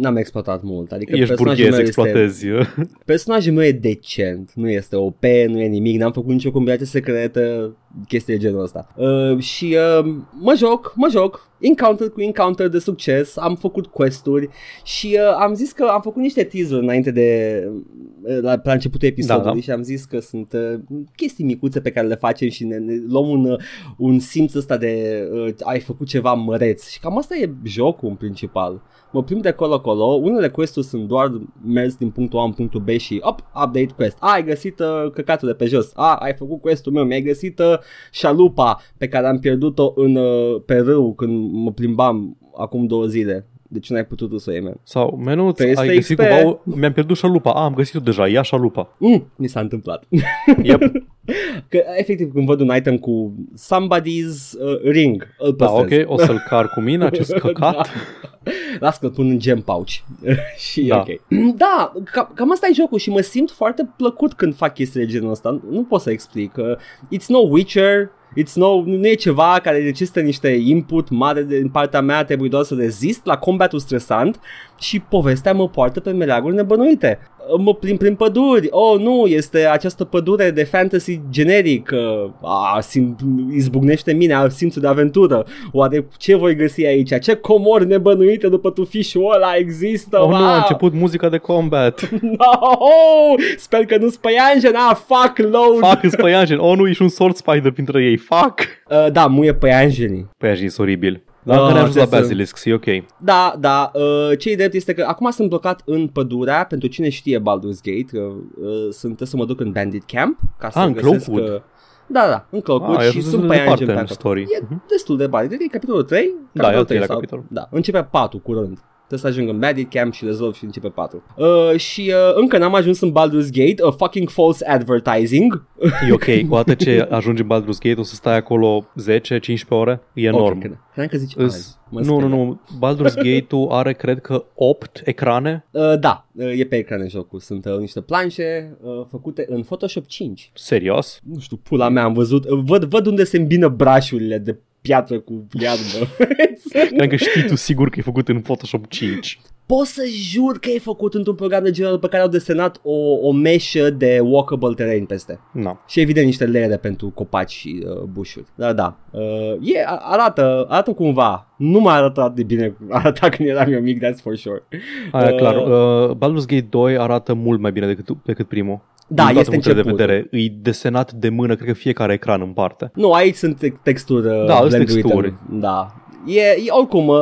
N-am exploatat mult. Adică ești personajul burghez, meu este, exploatezi. uh. personajul meu e decent. Nu este OP, nu e nimic. N-am făcut nicio combinație secretă, chestii de genul ăsta. Uh, și uh, mă joc, mă joc. Encounter cu encounter de succes, am făcut questuri și uh, am zis că am făcut niște teaser înainte de uh, la, la începutul episodului Da, da. și am zis că sunt uh, chestii micuțe pe care le facem și ne, ne luăm un, uh, un simț ăsta de uh, ai făcut ceva măreț și cam asta e jocul în principal mă plimb de acolo-acolo, unele quest-uri sunt doar mers din punctul A în punctul B și op, update quest. A, ai găsit uh, căcatul de pe jos. A, ai făcut quest-ul meu, mi-ai găsit uh, șalupa pe care am pierdut-o în, uh, pe râu când mă plimbam acum două zile. Deci n-ai putut tu să o iei, man. Sau, menuț, Peste ai găsit XP. cumva, o- mi-am pierdut șalupa, a, am găsit-o deja, ia șalupa. Mm, mi s-a întâmplat. Yep. că efectiv când văd un item cu somebody's uh, ring, îl Da, păstrez. ok, o să-l car cu mine, acest căcat. Da. Las că pun în gem pouch Și Da. da. ok Da, cam, cam asta e jocul și mă simt foarte plăcut când fac chestii de genul ăsta Nu pot să explic uh, It's no Witcher It's no, nu e ceva care necesită niște input mare din partea mea Trebuie doar să rezist la combatul stresant Și povestea mă poartă pe meleaguri nebănuite Uh, Mă plimb prin păduri Oh nu, este această pădure de fantasy generic uh, a, simt, izbucnește în mine a, simțul de aventură Oare ce voi găsi aici? Ce comori nebănuite după tufișul ăla există? Oh, nu, a Wow! început muzica de combat. No! Sper că nu-s păianjen, ah, fuck, load! Fac îți păianjen. Oh, nu, ești un sword spider printre ei. Fuck! Uh, da, muie păianjenii. Păianjen sunt oribil. Dar Ah, încă ne-am ajuns la trebuie să- Basilisk, e ok. Da, da, uh, ce drept este că acum sunt blocat în pădurea, pentru cine știe Baldur's Gate, uh, uh, sunt trebuie să mă duc în Bandit Camp, ca să Ah, în găsesc... Cloakwood. Uh, da, da, în Cloakwood Ah, ai și ajuns sunt destul de păianjen departe pe în acolo. story. E Mhm. destul de bani, cred că e capitolul 3? Da, e al Capitolul treilea sau- capitol. Da, începe 4 curând. Trebuie să ajung în Bandit Camp și rezolv și începe 4. Uh, și uh, încă n-am ajuns în Baldur's Gate, uh, fucking false advertising. E ok, cu dată ce ajungi în Baldur's Gate o să stai acolo 10-15 ore, e enorm. Okay, credeam că zici Îs- azi. Mă nu, nu, sperie. nu, Baldur's Gate-ul are cred că 8 ecrane. Uh, da, uh, e pe ecran în jocul. Sunt uh, niște planșe uh, făcute în Photoshop 5. Serios? Nu știu, pula mea am văzut. Uh, văd, văd unde se îmbină brașurile de piatră cu iarbă. Cred că știi tu sigur că e făcut în Photoshop 5. Pot să jur că e făcut într-un program de genul pe care au desenat o, o meșă de walkable terrain peste. Na. Și evident niște leere pentru copaci și uh, bușuri. Da, da. Uh, e, a- arată, arată cumva. Nu m-a arătat atât de bine cum arăta când eram eu mic, that's for sure. Aia, Uh, clar. Uh, Baldur's Gate 2 arată mult mai bine decât, decât primul. Da, Din toate este punctele de începutul. vedere. E desenat de mână, cred că fiecare ecran în parte. Nu, aici sunt te- texturi uh, Da, sunt blenduite. texturi. Da. E, e oricum, uh,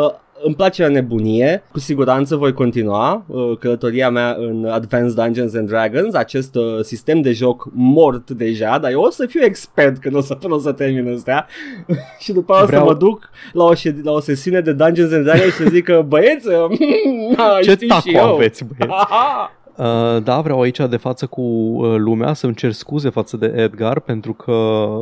îmi place la nebunie, cu siguranță voi continua uh, călătoria mea în Advanced Dungeons and Dragons, acest uh, sistem de joc mort deja, dar eu o să fiu expert când o să, până o să termin ăstea și după aceea o să Vreau- mă duc la o, șed- la o sesiune de Dungeons and Dragons și să zic că băieți, uh, Ce știu și taco eu. aveți, băieți? Aha! Uh, da, vreau aici de față cu uh, lumea să-mi cer scuze față de Edgar pentru că,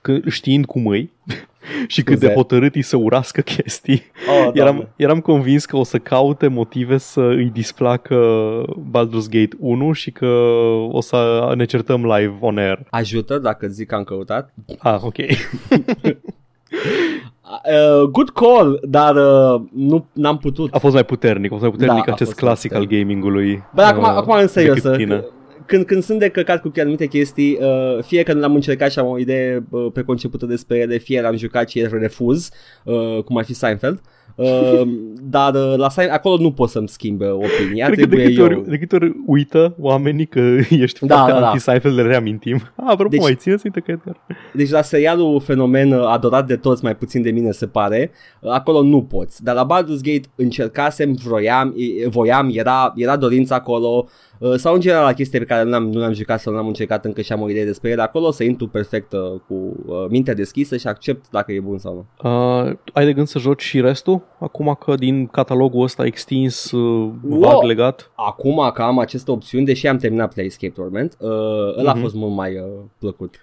că știind cum îi și cât Scuze. de hotărât îi să urască chestii, Oh, eram, Doamne. eram convins că o să caute motive să îi displacă Baldur's Gate 1 și că o să ne certăm live on air. Ajută dacă zic că am căutat. Ah, ok. Uh, good call, dar uh, nu n-am putut. A fost mai puternic, a fost mai puternic Da, a acest fost mai clasic al puternic. gamingului. Bă, acum, uh, acum în serios, decât tine. că- când, când sunt de căcat cu anumite chestii, uh, fie că nu l-am încercat și am o idee uh, preconcepută despre ele, fie l-am jucat și refuz, uh, cum ar fi Seinfeld. Uh, dar uh, la Sein- acolo nu pot să-mi schimbe opinia, Cred că de trebuie câte, eu. ori, de câte ori uită oamenii că ești Da, foarte da, da. anti-Seinfeld, le reamintim. Ah, apropo, Deci- mai țineți uite că Edgar. Deci la serialul fenomen uh, adorat de toți, mai puțin de mine se pare, uh, acolo nu poți. Dar la Baldur's Gate încercasem, vroiam, e- voiam, era, era dorința acolo, uh, sau în general la chestii pe care nu le-am, nu le-am jucat sau nu le-am încercat încă și am o idee despre ele acolo, să intru perfect uh, cu uh, mintea deschisă și accept dacă e bun sau nu. Uh, ai de gând să joci și restul? Acum că din catalogul ăsta extins, uh, Wow. vag legat? Acum că am aceste opțiuni, deși am terminat Playscape Torment, uh, ăla a Mhm. fost mult mai uh, plăcut.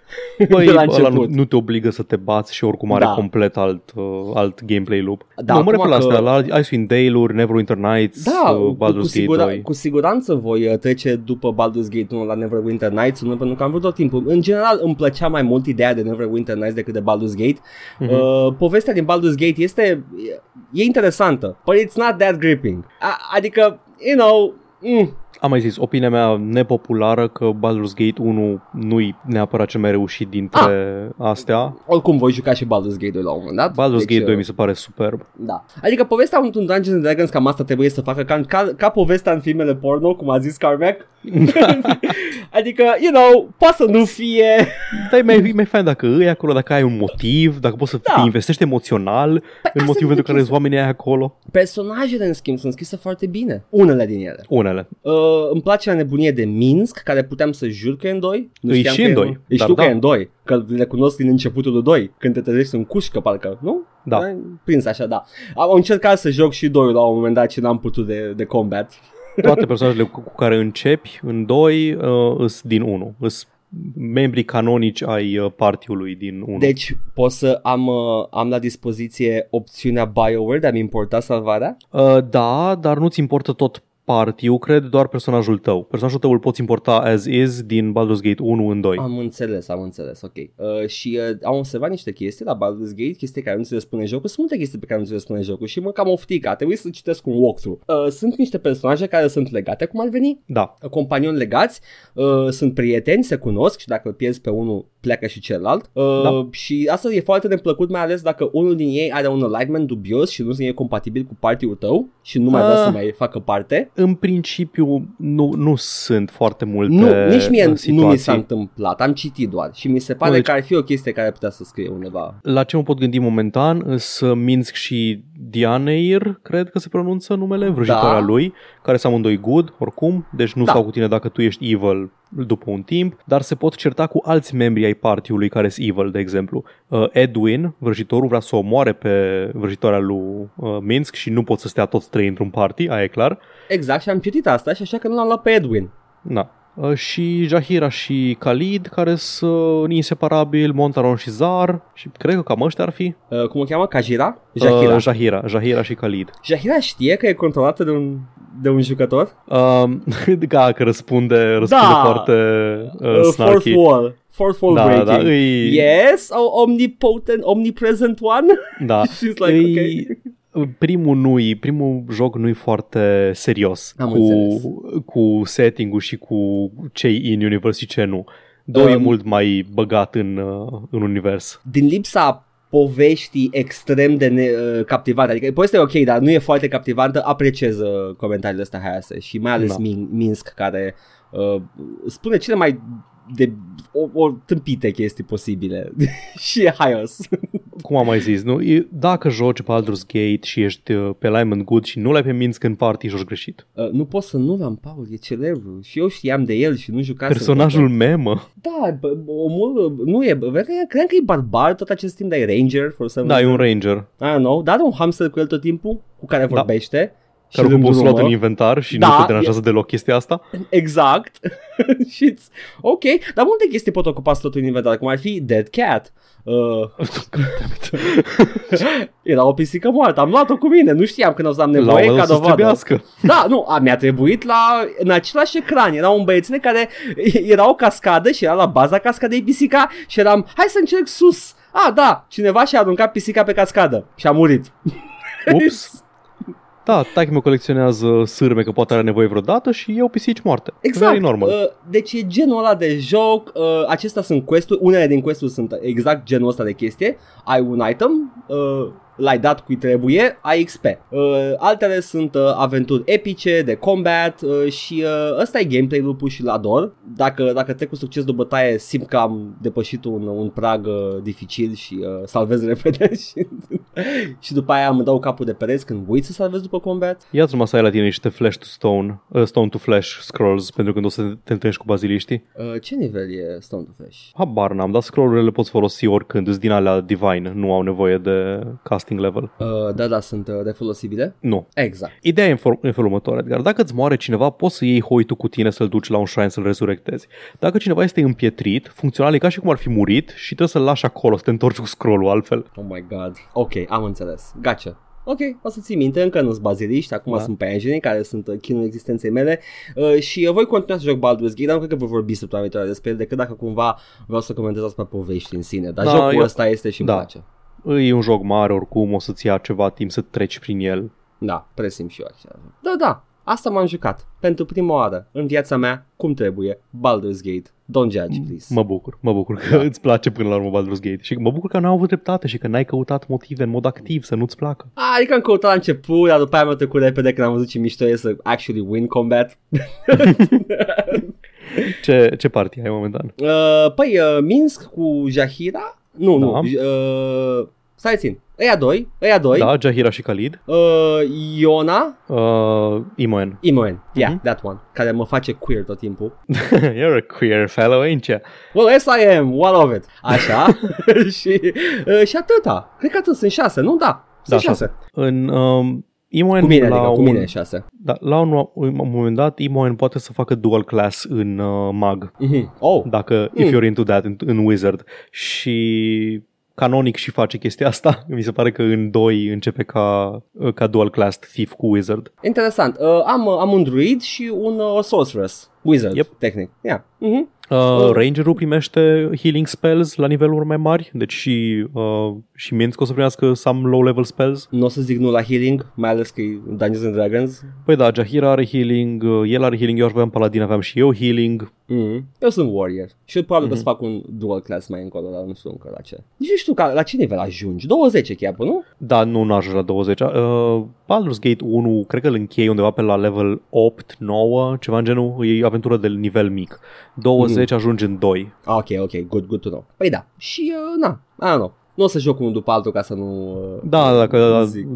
Băi, De la ăla nu, început. nu te obligă să te bați și oricum are Da. complet alt, uh, alt gameplay loop. Da, nu, mă acum refer la că- astea, la Icewind Dale-uri, Neverwinter Nights, Da, uh, cu, Baldur's cu, Gate sigura, 2. cu siguranță voi uh, trece după Baldur's Gate 1 la Neverwinter Nights, nu pentru că am vrut tot timpul. În general îmi plăcea mai mult ideea de Neverwinter Nights decât de Baldur's Gate. Mhm. Uh, povestea din Baldur's Gate este e, e interesantă, but it's not that gripping. A, adică, you know, mm, Am mai zis, opinia mea nepopulară că Baldur's Gate 1 nu-i neapărat cel mai reușit dintre astea. oricum voi juca și Baldur's Gate 2 la un moment dat. Baldur's Deci, Gate 2 uh, mi se pare superb. Da. Adică povestea unui Dungeons and Dragons cam asta trebuie să facă ca, ca, ca povestea în filmele porno, cum a zis Carmack. adică, you know, poate să nu fie... Dar e mai, e mai fain dacă îi acolo, dacă ai un motiv, dacă poți să Da. te investești emoțional în asta motivul e pentru care chestia. sunt oamenii aia acolo. Personajele, în schimb, sunt scrise foarte bine. Unele din ele. Unele. Uh, îmi place la nebunie de Minsk, care puteam să jur că e în 2. Nu E știam și că în e doi, Îi dar știu că da. e în 2, că le cunosc din începutul lui 2, când te trezești în cușcă, parcă, nu? Da. Ai Prins așa, da. Am încercat să joc și 2 la un moment dat și n-am putut de, de combat. Toate personajele cu, cu care începi în 2 uh, îs din 1. Îs membrii canonici ai uh, partiului din 1. Deci pot să am, uh, am la dispoziție opțiunea BioWare de a-mi importa salvarea? Uh, da, dar nu-ți importă tot party cred, doar personajul tău. Personajul tău îl poți importa as is din Baldur's Gate 1 în 2. Am înțeles, am înțeles, ok. Uh, și uh, am observat niște chestii la Baldur's Gate, chestii care nu ți le spune jocul. Sunt multe chestii pe care nu ți le spune jocul și mă cam oftic. A trebuit să citesc un walkthrough. Uh, sunt niște personaje care sunt legate, cum ar veni? Da. companioni legați, uh, sunt prieteni, se cunosc și dacă îl pierzi pe unul, pleacă și celălalt. Uh, Da. Și asta e foarte neplăcut, mai ales dacă unul din ei are un alignment dubios și nu e compatibil cu partiul tău și nu mai vrea Ah. să mai facă parte. În principiu nu, nu sunt foarte multe Nu, nici mie uh, nu situații. mi s-a întâmplat, am citit doar și mi se pare Nu, deci- că ar fi o chestie care ar putea să scrie undeva. La ce mă pot gândi momentan să Minsk și Dianeir, cred că se pronunță numele, vrăjitoarea Da. lui, care sunt amândoi good, oricum, deci nu Da. stau cu tine dacă tu ești evil după un timp, dar se pot certa cu alți membri ai partiului care sunt evil, de exemplu. Uh, Edwin, vrăjitorul, vrea să omoare pe vrăjitoarea lui uh, Minsk și nu pot să stea toți trei într-un party, aia e clar. Exact, și am citit asta și așa că nu l-am luat pe Edwin. Na. Uh, și Jahira și Khalid, care sunt inseparabili, Montaron și Zar, și cred că cam ăștia ar fi. Uh, cum o cheamă? Kajira? Jahira. Uh, Jahira, Jahira și Khalid. Jahira știe că e controlată de un, de un jucător? Um, da, că răspunde, răspunde Da. foarte uh, Uh, snarky. fourth wall. Fourth wall Da, breaking. da, îi- Yes, oh, omnipotent, omnipresent one. Da, She's like, îi, primul nu primul joc nu e foarte serios Am cu, înțeles. cu setting-ul și cu cei in universe și ce nu. Doi e Um, mult mai băgat în, uh, în univers. Din lipsa poveștii extrem de ne, uh, captivante. Adică povestea e ok, dar nu e foarte captivantă. Apreciez uh, comentariile astea haiase și mai ales Da. Min- Minsk care uh, spune cele mai de o, o tâmpite chestii posibile și e haios. Cum am mai zis, nu? E- dacă joci Baldur's Gate și ești uh, pe Lyman Good și nu l-ai pe Minsk în party, joci greșit. Uh, nu pot să nu l-am, Paul, e celebru și eu știam de el și nu jucasem. Personajul memă. Da, bă, omul uh, nu e, bă, cred că- cred că e barbar tot acest timp, dar e ranger for some Da, e un reason. ranger. I don't know, dar are un hamster cu el tot timpul cu care vorbește. și Care îl cu poți luat în îndrumă. inventar și Da, nu te deranjează deloc chestia asta. Exact. și ok, dar multe chestii pot ocupa slotul în inventar, cum ar fi Dead Cat. Uh, era o pisică moartă, am luat-o cu mine, nu știam când o să am La un nevoie moment ca dat să dovadă. trebuiască. Da, nu, a, mi-a trebuit la, în același ecran, era un băieține care era o cascadă și era la baza cascadei pisica și eram, hai să încerc sus. Ah, da, cineva și-a aruncat pisica pe cascadă și a murit. Ups. Da, taică meu colecționează sârme că poate are nevoie vreodată și eu pisici moarte. Exact. Very normal. Uh, deci e genul ăla de joc, uh, acestea sunt quest unele din quest sunt exact genul ăsta de chestie. Ai un item, uh, l-ai dat cui trebuie, ai XP. Uh, altele sunt uh, aventuri epice, de combat uh, și uh, ăsta e gameplay-ul pus și-l ador. Dacă, dacă trec cu succes de bătaie, simt că am depășit un, un prag uh, dificil și uh, salvez repede și, și după aia îmi dau capul de pereți când uit să salvez după combat. Ia-ți numai să ai la tine niște flash to stone, uh, stone to flash scrolls pentru când o să te întâlnești cu baziliștii. Uh, ce nivel e Stone to Flash? Habar n-am, dar scroll-urile le poți folosi oricând, îți din alea divine, nu au nevoie de casting level. Uh, da, da, sunt uh, refolosibile. Nu. Exact. Ideea e în, for- în felul următor, Edgar. Dacă îți moare cineva, poți să iei hoitul cu tine să-l duci la un shrine să-l rezurectezi. Dacă cineva este împietrit, funcțional e ca și cum ar fi murit și trebuie să-l lași acolo, să te întorci cu scrollul altfel. Oh my god. Ok, am înțeles. Gotcha. Ok, o să ții minte, încă nu-s baziliști, acum Da. sunt pe engine care sunt uh, chinul existenței mele uh, și uh, voi continua să joc Baldur's Gate, dar nu cred că voi vorbi săptămâna viitoare despre el, decât dacă cumva vreau să comentez asupra poveștii în sine, dar Da, jocul eu- ăsta este și îmi da. place. E un joc mare oricum, o să-ți ia ceva timp să treci prin el. Da, presim și eu așa. Da, da, asta m-am jucat. Pentru prima oară în viața mea, cum trebuie, Baldur's Gate. Don't judge, please. Mă bucur, mă bucur că Da. îți place până la urmă Baldur's Gate și mă bucur că n-au avut dreptate și că n-ai căutat motive în mod activ să nu-ți placă. A, adică am căutat la început, dar după aia mi-a trecut repede când am văzut ce mișto e să actually win combat. Ce, ce party ai momentan? Uh, păi, uh, Minsk cu Jahira? Nu, Da. nu. Uh, stai țin. Ăia doi, ăia doi. Da, Jahira și Khalid. Uh, Iona, Uh, Imoen. Imoen. Yeah, Mhm. that one. Care mă face queer tot timpul. You're a queer fellow, ain't ya? Well, yes I am, one of it. Așa. și, uh, și atâta. Cred că atât, sunt șase, nu? Da. Sunt Da, șase. În um, Imoen, Cu mine, la adică, cu un, mine e șase. Da, la un, un moment dat, Imoen poate să facă dual class în uh, mag, Mhm. Oh, dacă Mm. if you're into that, în, în Wizard. Și canonic și face chestia asta. Mi se pare că în 2 începe ca, ca dual class Thief cu Wizard. interesant. Uh, am, uh, am un druid și un uh, sorceress. Wizard, Yep. tehnic. Yeah. Mhm. Uh, Oh. Rangerul primește healing spells la niveluri mai mari, deci și, uh, și Minsk o să primească some low-level spells. Nu o să zic nu la healing, mai ales că e Dungeons and Dragons. Păi da, Jahira are healing, uh, el are healing, eu aș avea în paladin, aveam și eu healing. Mm. Eu sunt warrior și eu probabil Mhm. că să fac un dual class mai încolo, dar nu știu încă la ce. Nici nu știu ca, la ce nivel ajungi. 20 chiar, nu? Da, nu, nu ajunge la 20. Uh, Baldur's Gate 1, cred că îl încheie undeva pe la level 8, 9, ceva în genul, e aventură de nivel mic. 20 Mhm. ajunge în 2. Ah, Ok, ok, good, good to know. Păi da, și uh, na, I don't know. Nu o să joc unul după altul ca să nu... Uh, Da, dacă zic.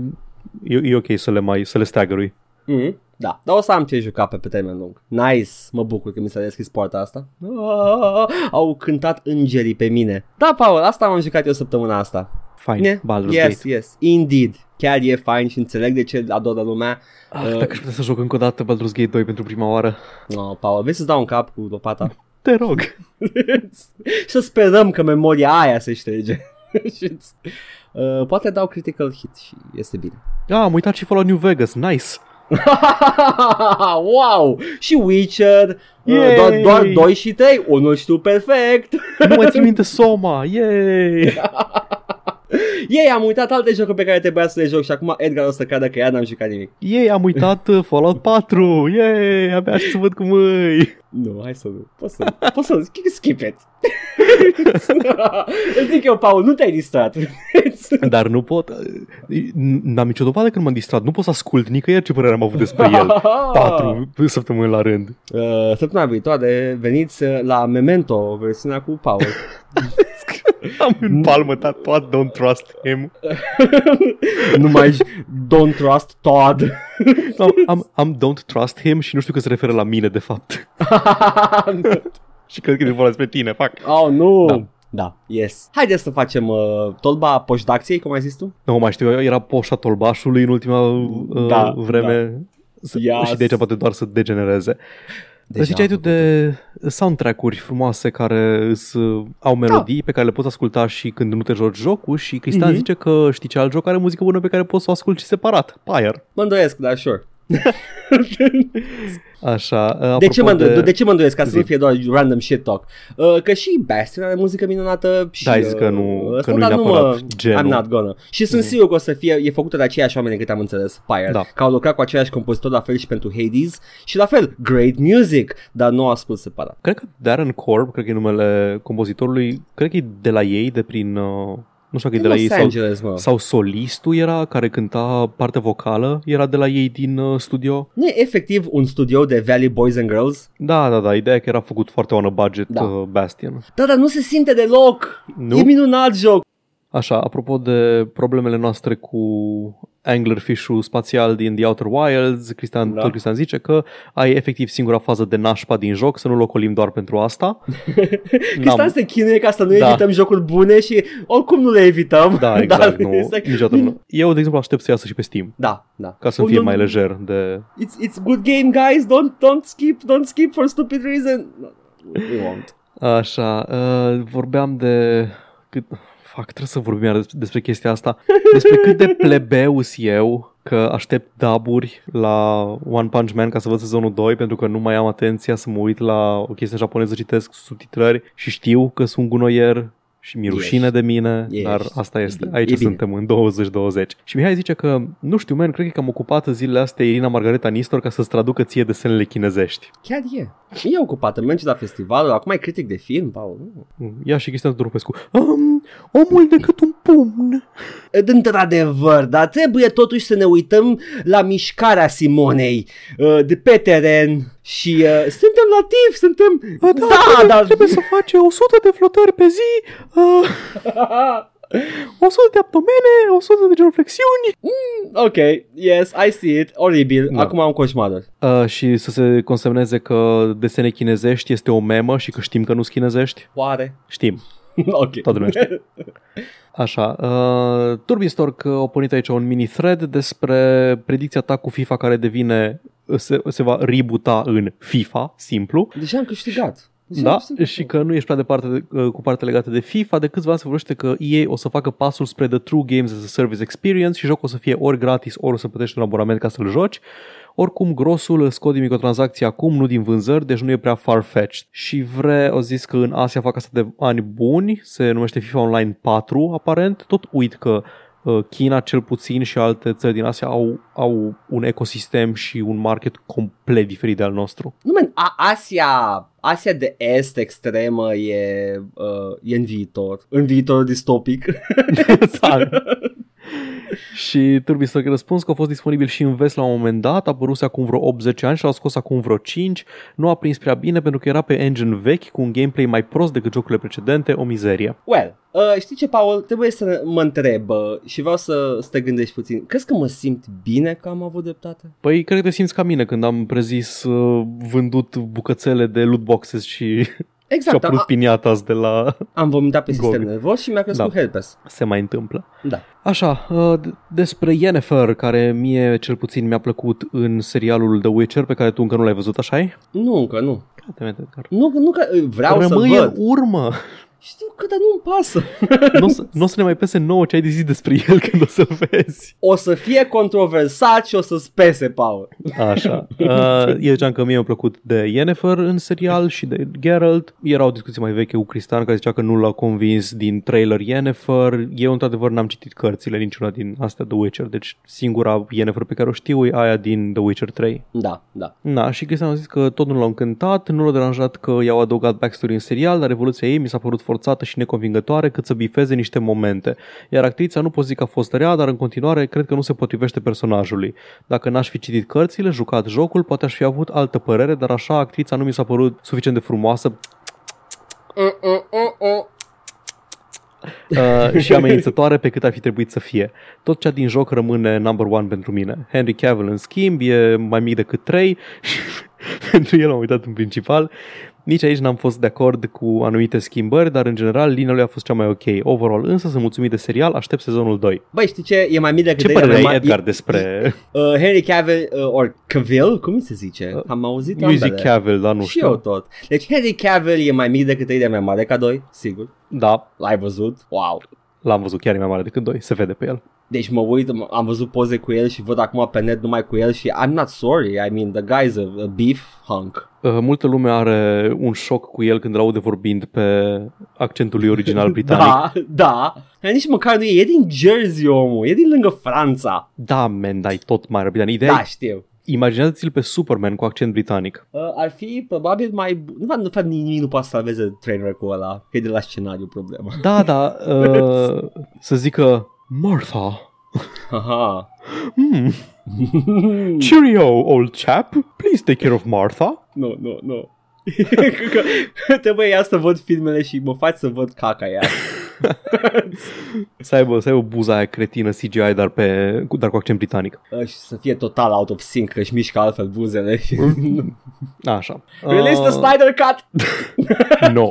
e, e ok să le mai să le staggerui. Mm-hmm. Da, dar o să am ce juca pe, pe termen lung. Nice, mă bucur că mi s-a deschis poarta asta. Ah, au cântat îngerii pe mine. Da, Paul, asta am jucat eu săptămâna asta. Fine, Yeah. Baldur's yes, Gate. yes, indeed. Chiar e fain și înțeleg de ce adoră lumea. Ah, Uh, dacă aș putea să joc încă o dată Baldur's Gate 2 pentru prima oară. No, Paul, vrei să-ți dau un cap cu lopata? Te rog. și să sperăm că memoria aia se șterge. Și, uh, poate dau critical hit și este bine. Ah, am uitat și Fallout New Vegas. Nice. wow! Și Witcher, uh, Yay! doar, doar 2 și 3, unul știu perfect. Nu mai țin minte Soma. Yay! Ei, am uitat alte jocuri pe care trebuia să le joc și acum Edgar o să creadă că iar n-am jucat nimic. Yay, am uitat uh, Fallout 4. Yay, abia aștept să văd cu mâini. Nu, hai să nu. Poți să, poți să skip it. Îți zic eu, Paul, nu te-ai distrat. Dar nu pot. N-am nicio dovadă că nu m-am distrat. Nu pot să ascult nicăieri ce părere am avut despre el. Patru săptămâni la rând. Uh, săptămâna viitoare veniți uh, la Memento, versiunea cu Paul. Am în palmă tatuat Don't Trust Him. nu mai don't trust Todd. Am, am, am Don't Trust Him și nu știu că se referă la mine de fapt. și cred că e vorba despre tine, fac. oh, nu. Da. Da, yes. Haideți să facem uh, tolba poșdacției, cum ai zis tu? Nu mai știu, era poșa tolbașului în ultima uh, Da, vreme. Da. Yes. Și de aici poate doar să degenereze. Deja ziceai tu am de soundtrack-uri frumoase care îs, au melodii pe care le poți asculta și când nu te joci jocul și Cristian Mhm. zice că știi ce alt joc are muzică bună pe care poți să o asculti și separat. Pyre. Mă îndoiesc, dar sure. Așa. De apropo ce, mă îndoiesc, de... de ce mă îndoiesc? Ca să Zi. nu fie doar random shit talk. Uh, că și Bastion are muzică minunată și... Da, ai zis că nu- uh, că ăsta, nu-i dar neapărat mă, genul. I'm not gonna. Și sunt sigur că o să fie, e făcută de aceiași oameni cât am înțeles, Pyre. Da. Că au lucrat cu aceiași compozitori la fel și pentru Hades și la fel, great music, dar nu ascult separat. Cred că Darren Korb, cred că e numele compozitorului, cred că e de la ei, de prin... Uh, nu știu dacă e de la ei Los sau, Angeles, mă. sau solistul era care cânta partea vocală, era de la ei din uh, studio. Nu e efectiv un studio de Valley Boys and Girls? Da, da, da, ideea e că era făcut foarte on a budget Da. uh, Bastion. Da, dar nu se simte deloc. Nu? E minunat joc. Așa, apropo de problemele noastre cu anglerfish-ul spațial din The Outer Wilds, Cristian, Da. da. tot Cristian zice că ai efectiv singura fază de nașpa din joc, să nu-l ocolim doar pentru asta. Cristian se chinuie ca să nu Da. evităm jocuri bune și oricum nu le evităm. Da, exact, Dar nu, este like- niciodată nu. Eu, de exemplu, aștept să iasă și pe Steam, Da, da. ca să Oh, fie nu, mai nu. lejer de... It's, it's good game, guys. Don't, don't skip, don't skip for stupid reason. We won't. Așa, uh, vorbeam de... Cât... Fac, trebuie să vorbim iar despre, despre chestia asta. Despre cât de plebeus eu că aștept daburi la One Punch Man ca să văd sezonul 2 pentru că nu mai am atenția să mă uit la o chestie japoneză, citesc subtitrări și știu că sunt gunoier și mi rușine Ești. de mine, Ești. dar asta este. bine. Aici E bine. suntem în 2020. Și Mihai zice că, nu știu, man, cred că am ocupat zilele astea Irina Margareta Nistor ca să-ți traducă ție desenele chinezești. Chiar e. E ocupată, merge la festivalul, acum e critic de film, Paul. Nu. Ia și Cristian Tudorupescu. Um, omul decât un pumn. Într-adevăr, dar trebuie totuși să ne uităm la mișcarea Simonei uh, de pe teren și uh, suntem la TIF, suntem... Da, da trebuie, dar... trebuie să face 100 de flotări pe zi, uh, 100 de abdomene, 100 de genuflexiuni. ok, yes, I see it, oribil, Da. acum am coșmaruri. Uh, și să se consemneze că desene chinezești este o memă și că știm că nu sunt chinezești. Oare? Știm, ok. toată lumea știe. Așa, uh, Turbistork a pornit aici un mini-thread despre predicția ta cu FIFA care devine, se, se va rebuta în FIFA, simplu. Deja am câștigat. Deja am Da, câștigat. și că nu ești prea departe de, uh, cu partea legată de FIFA, de câțiva ani se vorbește că EA o să facă pasul spre The True Games as a Service Experience și jocul o să fie ori gratis, ori o să plătești un abonament ca să-l joci. Oricum, grosul îl scot din microtransacții acum, nu din vânzări, deci nu e prea far-fetched. Și vre, au zis că în Asia fac asta de ani buni, se numește FIFA Online 4, aparent. Tot uit că uh, China cel puțin și alte țări din Asia au, au un ecosistem și un market complet diferit de al nostru. Nu, man, a- Asia, Asia de Est extremă e, uh, e în viitor. În viitor distopic. Da. și trebuie să răspuns că a fost disponibil și în vest la un moment dat, a apărut acum vreo 80 ani și l-au scos acum vreo 5. Nu a prins prea bine pentru că era pe engine vechi cu un gameplay mai prost decât jocurile precedente, o mizerie. Well, uh, știi ce, Paul? Trebuie să mă întreb uh, și vreau să, să te gândești puțin. Crezi că mă simt bine că am avut dreptate? Păi cred că te simți ca mine când am prezis uh, vândut bucățele de loot boxes și Exact, și-au apărut am, piniatas de la... am vomitat pe sistem Gog. nervos și mi-a crescut Da. herpes. Se mai întâmplă. Da. Așa, uh, d- despre Yennefer, care mie cel puțin mi-a plăcut în serialul The Witcher, pe care tu încă nu l-ai văzut, așa -i? Nu, încă nu. Goddammit, Edgar. Nu, nu că vreau Rămâi să în văd. urmă. Știu că, dar nu-mi pasă. Nu o să, n-o să ne mai pese nouă ce ai de zis despre el când o să vezi. O să fie controversat și o să spese, Paul. Așa. Uh, eu ziceam că mie mi-a plăcut de Yennefer în serial și de Geralt. Era o discuție mai veche cu Cristian care zicea că nu l-a convins din trailer Yennefer. Eu într-adevăr n-am citit cărțile niciuna din astea The Witcher, deci singura Yennefer pe care o știu e aia din The Witcher 3. Da, da. Da, și Cristian a zis că tot nu l-a încântat, nu l-a deranjat că i-au adăugat backstory în serial, dar evoluția ei mi s-a părut forțată și neconvingătoare cât să bifeze niște momente. Iar actrița nu pot zic că a fost rea, dar în continuare cred că nu se potrivește personajului. Dacă n-aș fi citit cărțile, jucat jocul, poate aș fi avut altă părere, dar așa actrița nu mi s-a părut suficient de frumoasă Mm-mm-mm-mm. uh, și amenințătoare pe cât ar fi trebuit să fie. Tot cea din joc rămâne number one pentru mine. Henry Cavill, în schimb, e mai mic decât 3 și pentru el am uitat în principal. Nici aici n-am fost de acord cu anumite schimbări, dar în general linia lui a fost cea mai ok. Overall, însă sunt mulțumit de serial, aștept sezonul 2. Băi, știi ce? E mai mic decât Ce ei, părere avem ai, mai- Edgar, e- despre Uh, Henry Cavill, uh, or Cavill, cum se zice? Am auzit Music ambele. Cavill, dar nu și știu. eu tot. Deci Henry Cavill e mai mic decât ei de mai mare ca doi, sigur. Da, L-ai văzut? Wow. L-am văzut chiar e mai mare decât 2, se vede pe el. Deci mă uit, m- am văzut poze cu el și văd acum pe net numai cu el și I'm not sorry, I mean the guy's a, a beef hunk. Uh, multă lume are un șoc cu el când îl aude vorbind pe accentul lui original britanic. Da, da. Dar nici măcar nu e, e din Jersey omul, e din lângă Franța. Da, man, dar e tot mai britanic. Ideea Da, e, știu. Imaginează-ți-l pe Superman cu accent britanic. Uh, ar fi probabil mai... bu- Nu, nu fapt nimic nu poate să salveze trainerul ăla, că e de la scenariu problema. Da, da, uh, să zică Martha. Aha. Hmm. Cheerio, old chap. Please take care of Martha. Nu, nu, nu. Trebuie ia să văd filmele și mă faci să văd caca ea. Să aibă, să aibă buza aia cretină CGI, dar, pe, cu- dar cu accent britanic. Uh, și să fie total out of sync, că își mișcă altfel buzele. Așa. Release the Uh, Snyder Cut! No.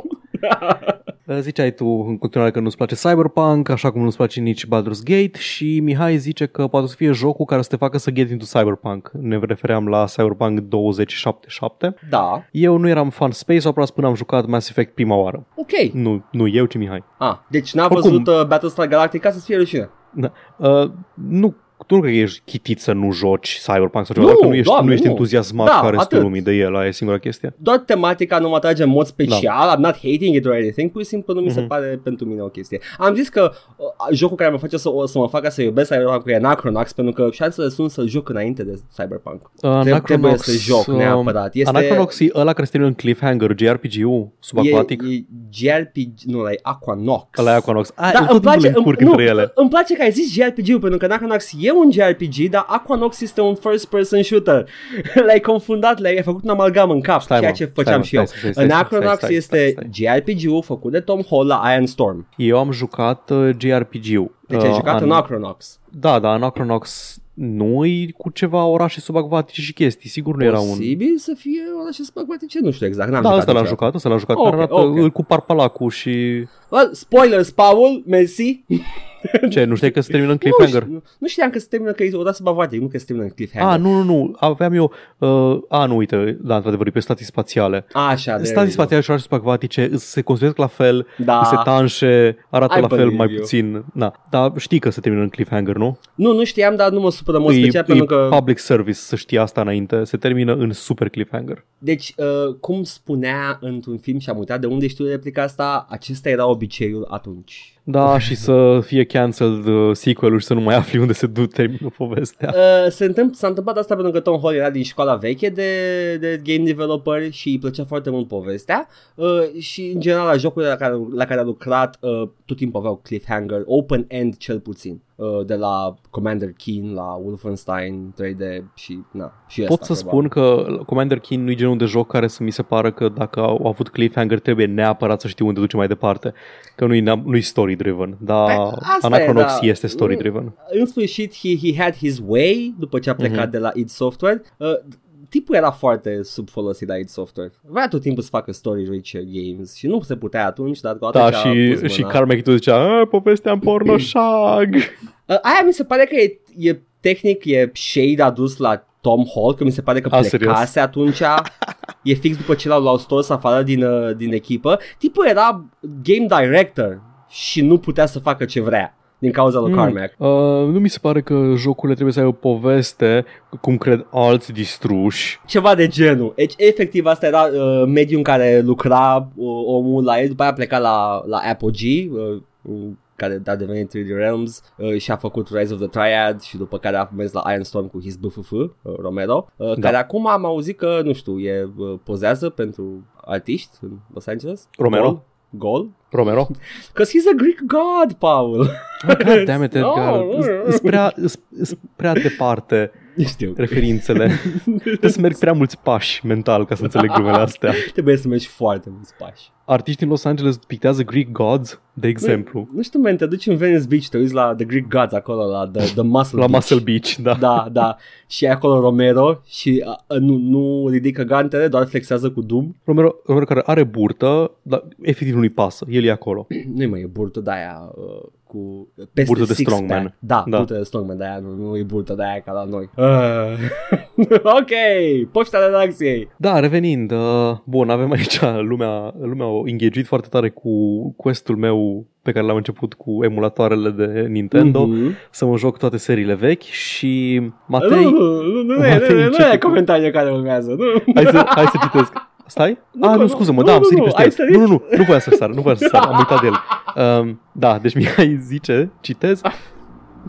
Uh, Ziceai tu în continuare că nu-ți place Cyberpunk, așa cum nu-ți place nici Baldur's Gate și Mihai zice că poate să fie jocul care să te facă să get into Cyberpunk. Ne refeream la Cyberpunk 2077. Da, Eu nu eram fan Space Opera până am jucat Mass Effect prima oară. ok. Nu, nu eu, ci Mihai. Ah, deci n-a Oricum- văzut uh, Battlestar Galactica să-ți fie rușine. Da. Uh, nu, tu nu cred că ești chitit să nu joci Cyberpunk sau ceva, Nu, dacă nu ești, doamne, nu ești nu. entuziasmat Da, ca restul atât. lumii de el, aia e singura chestie. Doar tematica nu mă atrage în mod special, I'm not hating it or anything, pur și simplu nu mi se Mhm. pare pentru mine o chestie. Am zis că uh, jocul care mă face să, să mă facă să iubesc Cyberpunk e Anachronox, pentru că șansele sunt să joc înainte de Cyberpunk. Uh, Trebuie- trebuie Anachronox, să joc uh, neapărat. Este- Anachronox e ăla care se termină în cliffhanger, JRPG-ul subaquatic. E, e JRPG, nu, ăla e Aquanox. Ăla e Aquanox. A, Da, eu tot îmi timpul place, le încurc îmi, între nu, ele. îmi place că ai zis JRPG-ul pentru că Anachronox e un JRPG, dar Aquanox este un first person shooter. L-ai confundat, l-ai ai făcut un amalgam în cap, Stai, ceea mă, ce stai, făceam mă, și eu. stai, stai, stai, stai, Anachronox stai, stai, este stai. JRPG-ul făcut de Tom Hall la Iron Storm. Eu am jucat uh, JRPG-ul. Deci ai Uh, jucat an- Anachronox. Da, da, Anachronox nu e cu ceva orașe subacvatice și chestii. Sigur nu era un... Posibil să fie ăla ce spăcvatice, nu știu exact. N-am Da, jucat ăsta l-am niciodată. jucat, ăsta l-am jucat. Ok, care arată ok. îl cu parpalacul și... Well, spoilers, Paul, mersi. Ce, nu știi că se termină în Nu, cliffhanger? știu- nu știam că se termină că e o dată bavatic, nu că se termină în cliffhanger. A, nu, nu, nu, aveam eu... Uh, a, nu, uite, da, într-adevăr, e pe stații spațiale. Așa, there Stații you go. spațiale și orașe subacvatice se construiesc la fel, Da. se tanșe, arată I la fel believe mai you. puțin. Da, dar știi că se termină în cliffhanger, nu? Nu, nu știam, dar nu mă supără în mod E, special e pentru că... public service să știi asta înainte. Se termină în super cliffhanger. Deci, uh, cum spunea într-un film și am uitat de unde știu replica asta, acesta era obiceiul atunci. Da, și să fie cancelled uh, sequel-ul și să nu mai afli unde se du- termină povestea. Uh, se întâmpl- s-a întâmplat asta pentru că Tom Hall era din școala veche de, de game developer și îi plăcea foarte mult povestea uh, și în general la jocurile la care, la care a lucrat uh, tot timpul aveau cliffhanger, open end cel puțin. Uh, de la Commander Keen la Wolfenstein 3D și na, și Pot asta, să probabil. spun că Commander Keen nu e genul de joc care să mi se pară că dacă au avut cliffhanger trebuie neapărat să știu unde duce mai departe. Că nu-i, nu-i story-driven, dar Păi, asta e, Anachronox da. este story-driven. În sfârșit, he, he had his way după ce a plecat Mhm. de la id Software. Uh, tipul era foarte subfolosit la id Software. Vrea tot timpul să facă story-rich games și nu se putea atunci, dar odată Da, ce a și, pus și mâna- Carmack tu zicea, "A, povestea în pornoșag. Uh, aia mi se pare că e, e tehnic, e shade adus la Tom Hall, că mi se pare că A, plecase atunci. e fix după ce l-au, l-au stors afară din, uh, din echipă. Tipul era game director și nu putea să facă ce vrea din cauza lui Mm. Carmack. Uh, nu mi se pare că jocurile trebuie să aibă o poveste, cum cred alți distruși. Ceva de genul. Deci, efectiv, asta era uh, mediul în care lucra uh, omul la el, după aia a plecat la, la Apogee, uh, uh, care a devenit 3D Realms uh, și a făcut Rise of the Triad și după care a mers la Iron Storm cu his BFF, uh, Romero, uh, Da. care acum am auzit că, nu știu, e uh, pozează pentru artiști în Los Angeles. Romero? Gol? Gol? Romero? Because he's a Greek god, Paul. Oh, God damn it, Edgar. No. Îs prea, îs- îs prea departe Știu. referințele. Trebuie să merg prea mulți pași mental ca să înțeleg glumele astea. Trebuie să mergi foarte mulți pași. Artiștii din Los Angeles pictează Greek gods, de exemplu, Nu știu, man, te duci în Venice Beach, te uiți la The Greek Gods acolo, la The, the Muscle la Beach. Muscle Beach, da. Da, da. Și e acolo Romero și a, a, nu, nu ridică gantele, doar flexează cu Doom. Romero, Romero care are burtă, dar efectiv nu-i pasă, el e acolo. Nu-i mai e burtă de aia uh, cu peste Burtă de six-pack. strongman. Da, Da. burtă de strongman, de aia nu, nu e burtă de aia ca la noi. Uh. ok, poșta redacției. Da, revenind, uh, bun, avem aici lumea, lumea a engageuit foarte tare cu questul meu pe care l-am început cu emulatoarele de Nintendo, Mhm. să mă joc toate seriile vechi și Matei... Nu, nu, nu, nu, e- Matei nu, e- nu începe e cu- comentariul care urmează. Nu. Hai să, hai să citesc. Stai? Nu, ah, nu, nu, scuză-mă, nu, da, am nu, sărit nu, peste ai el. sărit? Nu, nu, nu, nu voiam să sar, nu voiam să sar, am uitat de el. Um, da, deci Mihai zice, citez,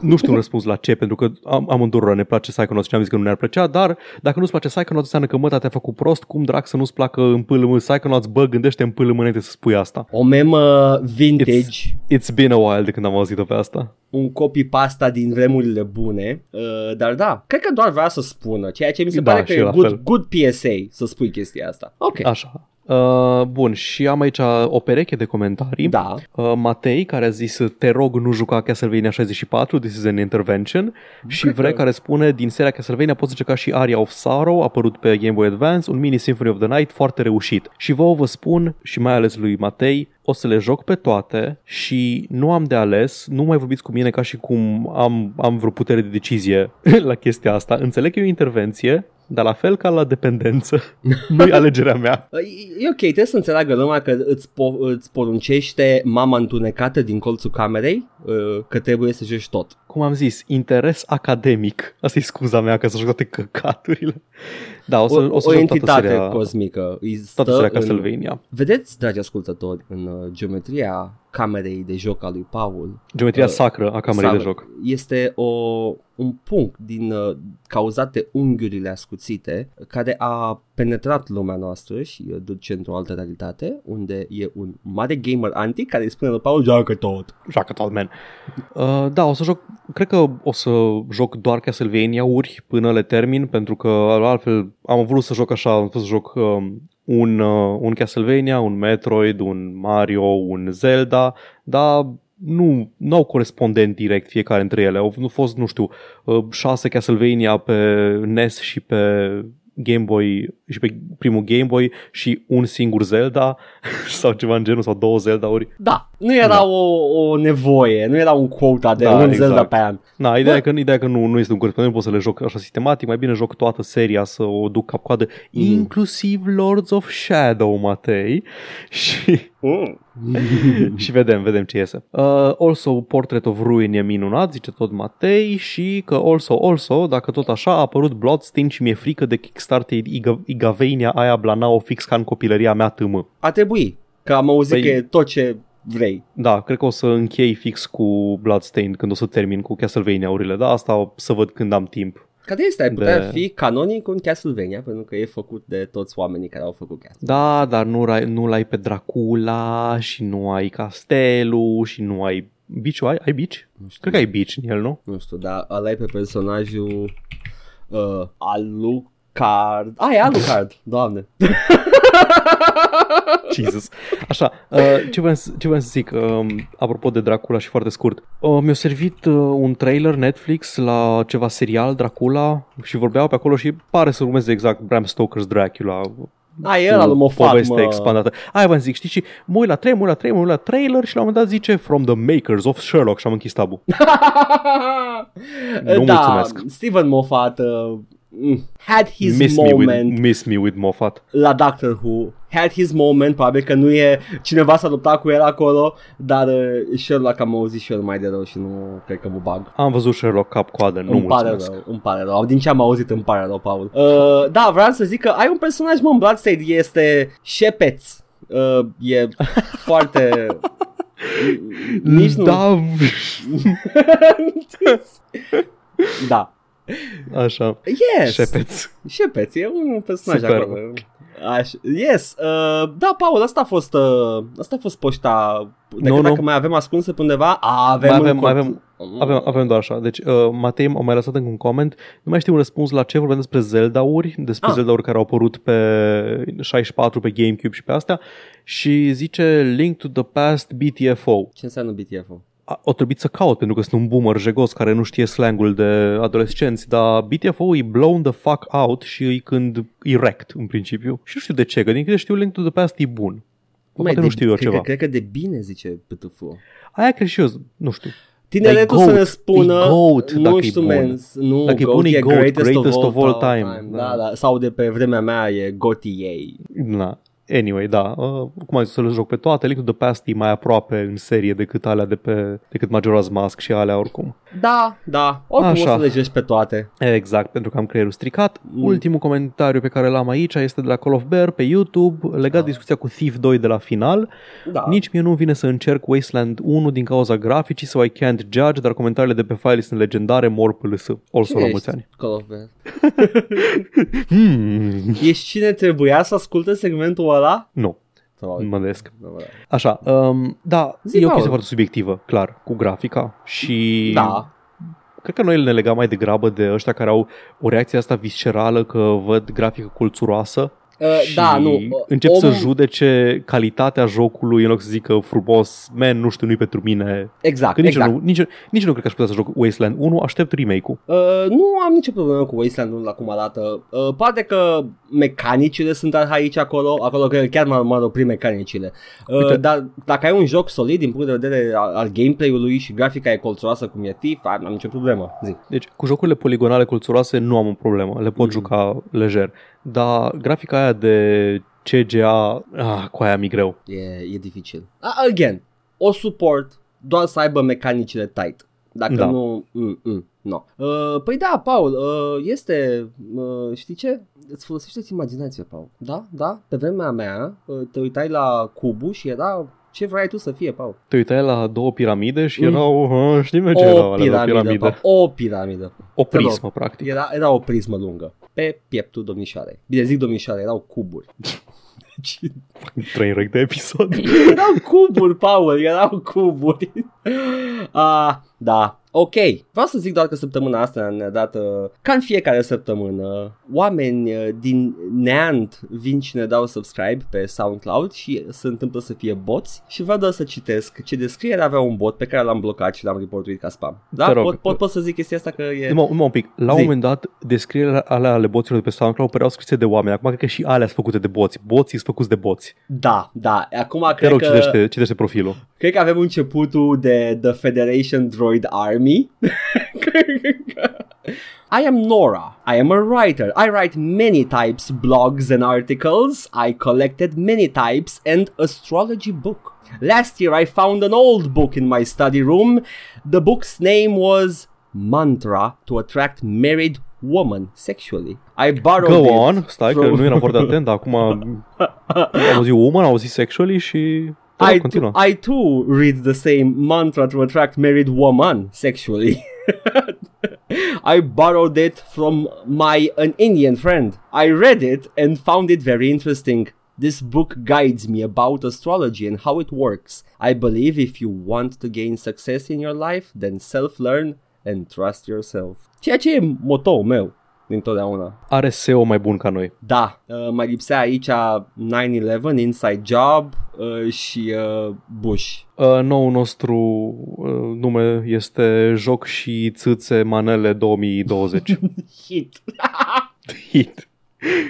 nu știu un răspuns la ce, pentru că am, amândurora ne place Psychonauts și am zis că nu ne-ar plăcea, dar dacă nu-ți place Psychonauts înseamnă că măta te-a făcut prost, cum drag să nu-ți placă în pâlă Psychonauts, bă, gândește în pâlă înainte să spui asta. O memă vintage. It's been a while de când am auzit-o pe asta. un copy-pasta din vremurile bune, uh, dar da, cred că doar vrea să spună, ceea ce mi se Da, pare că și e la good, fel. good PSA să spui chestia asta. Ok. Așa. Uh, bun, și am aici o pereche de comentarii. Da. Uh, Matei, care a zis Te rog, nu juca Castlevania 64 This is an intervention Și Cred Vre că- care spune Din seria Castlevania poți juca și Aria of Sorrow Apărut pe Game Boy Advance Un mini Symphony of the Night foarte reușit Și vouă vă spun Și mai ales lui Matei o să le joc pe toate și nu am de ales, nu mai vorbiți cu mine ca și cum am, am vreo putere de decizie la chestia asta. Înțeleg că e o intervenție, dar la fel ca la dependență, nu-i alegerea mea. Uh, E e ok, trebuie să înțeleagă lumea că îți, po- îți poruncește mama întunecată din colțul camerei uh, că trebuie să joci tot. Cum am zis, interes academic. Asta e scuza mea ca să joc toate căcaturile. Da, o să, O, o să o joc toată entitate seria, cosmică. Îi stă toată seria în- Castlevania. Vedeți, dragi ascultători, în uh, geometria camerei de joc a lui Paul, Geometria Uh, sacră a camerei de Sau- joc. Este o, un punct din uh, cauzate unghiurile ascuțite care a penetrat lumea noastră și uh, duce într-o altă realitate unde e un mare gamer antic care îi spune lui Paul joacă tot. Joacă tot, man. Uh, da, o să joc, cred că o să joc doar Castlevania-uri până le termin, pentru că altfel am vrut să joc așa, am vrut să joc um, un, uh, un Castlevania, un Metroid, un Mario, un Zelda, dar nu, nu au corespondent direct fiecare dintre ele. Au nu fost, nu știu, uh, șase Castlevania pe NES și pe Game Boy și pe primul Game Boy și un singur Zelda sau ceva în genul sau două Zelda-uri. Da, nu era Da. o, o nevoie, nu era un quota de Da, un exact. Zelda pe an. Na, ideea, Bă. e că, ideea e că nu, nu este un corespondent, nu pot să le joc așa sistematic, mai bine joc toată seria să o duc cap-coadă, Mm. inclusiv Lords of Shadow, Matei, și, Mm. și vedem, vedem ce iese. Uh, also, Portrait of Ruin e minunat, zice tot Matei, și că also, also, dacă tot așa, a apărut Bloodstained și mi-e frică de Kickstarter Iga- Igavenia aia Blanao fix ca în copilăria mea tâmă. A trebui, că am auzit Păi- că e tot ce vrei. Da, cred că o să închei fix cu Bloodstained când o să termin cu Castlevania-urile, da, asta o să văd când am timp. Care este? Ar putea De- fi canonic un Castlevania, pentru că e făcut de toți oamenii care au făcut Castlevania. Da, dar nu, ai- nu l-ai pe Dracula și nu ai castelul și nu ai Beach ai? Ai Beach? Cred că ai Beach în el, nu? Nu știu, dar ăla e pe personajul uh, Alucard. Ah, e Alucard, doamne. Jesus. Așa, uh, ce, vreau, să- ce vreau să zic, uh, apropo de Dracula și foarte scurt. Uh, mi-a servit uh, un trailer Netflix la ceva serial Dracula și vorbeau pe acolo și pare să urmeze exact Bram Stoker's Dracula. A, e ăla lui Moffat, poveste mă. expandată. Aia v-am zic, știți, și mă uit la trailer, mă uit la trailer, mă uit la trailer și la un moment dat zice From the makers of Sherlock și am închis tabul. Nu da, mulțumesc. Steven Moffat uh, mm, had his miss, me moment with, miss me with Moffat. la Doctor Who. Had his moment, probabil că nu e cineva s-a luptat cu el acolo, dar uh, Sherlock am auzit și eu mai de rău și nu cred că mă bag. Am văzut Sherlock cap coadă, nu îmi pare mulțumesc. rău, îmi pare rău. Din ce am auzit îmi pare rău, Paul. Uh, da, vreau să zic că ai un personaj, mă, în Bloodstained, este Shepeț. Uh, e foarte... Nici nu... Da, da. Așa. Yes! Șepeț. Shepeț, e un personaj Superb. acolo. Aș, yes, uh, da, Paul, asta a fost, uh, asta a fost poșta. Decât Nu, nu. dacă mai avem ascunse pe undeva, a, avem Mai în avem- mai cont- avem- Avem, avem doar așa. Deci, uh, Matei m-a mai lăsat încă un coment. Nu mai știu un răspuns la ce vorbeam despre Zelda-uri, despre Ah. Zelda-uri care au apărut pe 64, pe GameCube și pe astea. Și zice Link to the Past BTFO. Ce înseamnă BTF-ul? A, o trebuit să caut pentru că sunt un boomer jegos care nu știe slangul de adolescenți, dar BTFO e blown the fuck out și e când e wrecked în principiu. Și nu știu de ce, că din câte știu Link to the Past e bun. Poate de, nu știu eu cred ceva. Că, cred că de bine zice ptf Aia cred și eu, nu știu. Tineretul Dar e să ne goat, spună, e goat nu dacă e știu, bun. mens, nu, Dacă e goat bun, e goat, greatest, of all, time. Da. Da, da, sau de pe vremea mea e gotiei. Na. Anyway, da, uh, cum ai zis să le joc pe toate, Link to the Past e mai aproape în serie decât alea de pe, decât Majora's Mask și alea oricum. Da, da, oricum Așa. o să le joci pe toate. Exact, pentru că am creierul stricat. Mm. Ultimul comentariu pe care l-am aici este de la Call of Bear pe YouTube, legat de Ah. discuția cu Thief 2 de la final. Da. Nici mie nu vine să încerc Wasteland 1 din cauza graficii sau I can't judge, dar comentariile de pe file sunt legendare, mor PLS. Also Cine la ești? mulți ani. Call of Duty. Hmm. Ești cine trebuia să asculte segmentul ăla? Nu, Sau- mă desc. Da, da. Așa, um, da, Zi, e o Paul. chestie foarte subiectivă, clar, cu grafica și Da. cred că noi ne legăm mai degrabă de ăștia care au o reacție asta viscerală că văd grafică culțuroasă Uh, și da, nu. încep om, să judece calitatea jocului în loc să zică frumos, man, nu știu, nu-i pentru mine. Exact, Că nici, exact. nu, nici, nici nu cred că aș putea să joc Wasteland 1, aștept remake-ul. Uh, nu am nicio problemă cu Wasteland 1 cum arată. Uh, poate că mecanicile sunt arhaice acolo, acolo că chiar m-ar, m-ar opri mecanicile. Uh, Uite. dar dacă ai un joc solid din punct de vedere al, al gameplay-ului și grafica e colțuroasă cum e Thief, am, am nicio problemă. Zi. Deci cu jocurile poligonale culțuroase nu am o problemă, le pot Mhm. juca lejer. Dar grafica aia de CGA, ah, cu aia mi greu. E, e dificil. Uh, again, o support doar să aibă mecanicile tight. Dacă Da. nu, mm, mm, no. Uh, păi da, Paul, uh, este, uh, știi ce? Îți folosește imaginația, Paul. Da, da, pe vremea mea uh, te uitai la cubu și era ce vrei tu să fie, Paul. Te uitai la două piramide și Mm. erau, mm. știi mă, ce O erau alea două piramidă, piramide? Paul, o piramidă. O Te rog. prismă, practic. Era, era o prismă lungă pe pieptul domnișoarei. Bine zic domnișoare, erau cuburi. Deci, Trainwreck de episod. erau cuburi, Paul, erau cuburi. Ah, da. Ok, vreau să zic doar că săptămâna asta ne-a dat, uh, ca în fiecare săptămână, oameni uh, din neant vin și ne dau subscribe pe SoundCloud și se întâmplă să fie boți și vreau doar să citesc ce descriere avea un bot pe care l-am blocat și l-am reportuit ca spam. Da? Te rog. Pot, pot, pot să zic chestia asta că e... Numai, numai un pic. La un Zi. moment dat, descrierile alea ale boților de pe SoundCloud păreau scrise de oameni. Acum cred că și alea sunt făcute de boți. Boții sunt făcuți de boți. Da, da. Acum Te cred rog, că... citește, citește profilul. Cred că avem începutul de The Federation Droid Army. I am Nora. I am a writer. I write many types blogs and articles. I collected many types and astrology book. Last year I found an old book in my study room. The book's name was Mantra to attract married woman sexually. I borrowed Go it on. Stai că from- nu eram foarte atent, dar acum am auzit woman, am auzit sexually și... I, continuă. I too read the same mantra to attract married woman sexually. I borrowed it from my an Indian friend. I read it and found it very interesting. This book guides me about astrology and how it works. I believe if you want to gain success in your life, then self-learn and trust yourself. Ceea ce e motoul meu dintotdeauna. Are SEO mai bun ca noi. Da, uh, mai lipsea aici 9-11, Inside Job uh, și uh, Bush. Uh, noul nostru uh, nume este Joc și Țâțe Manele 2020. Hit. Hit.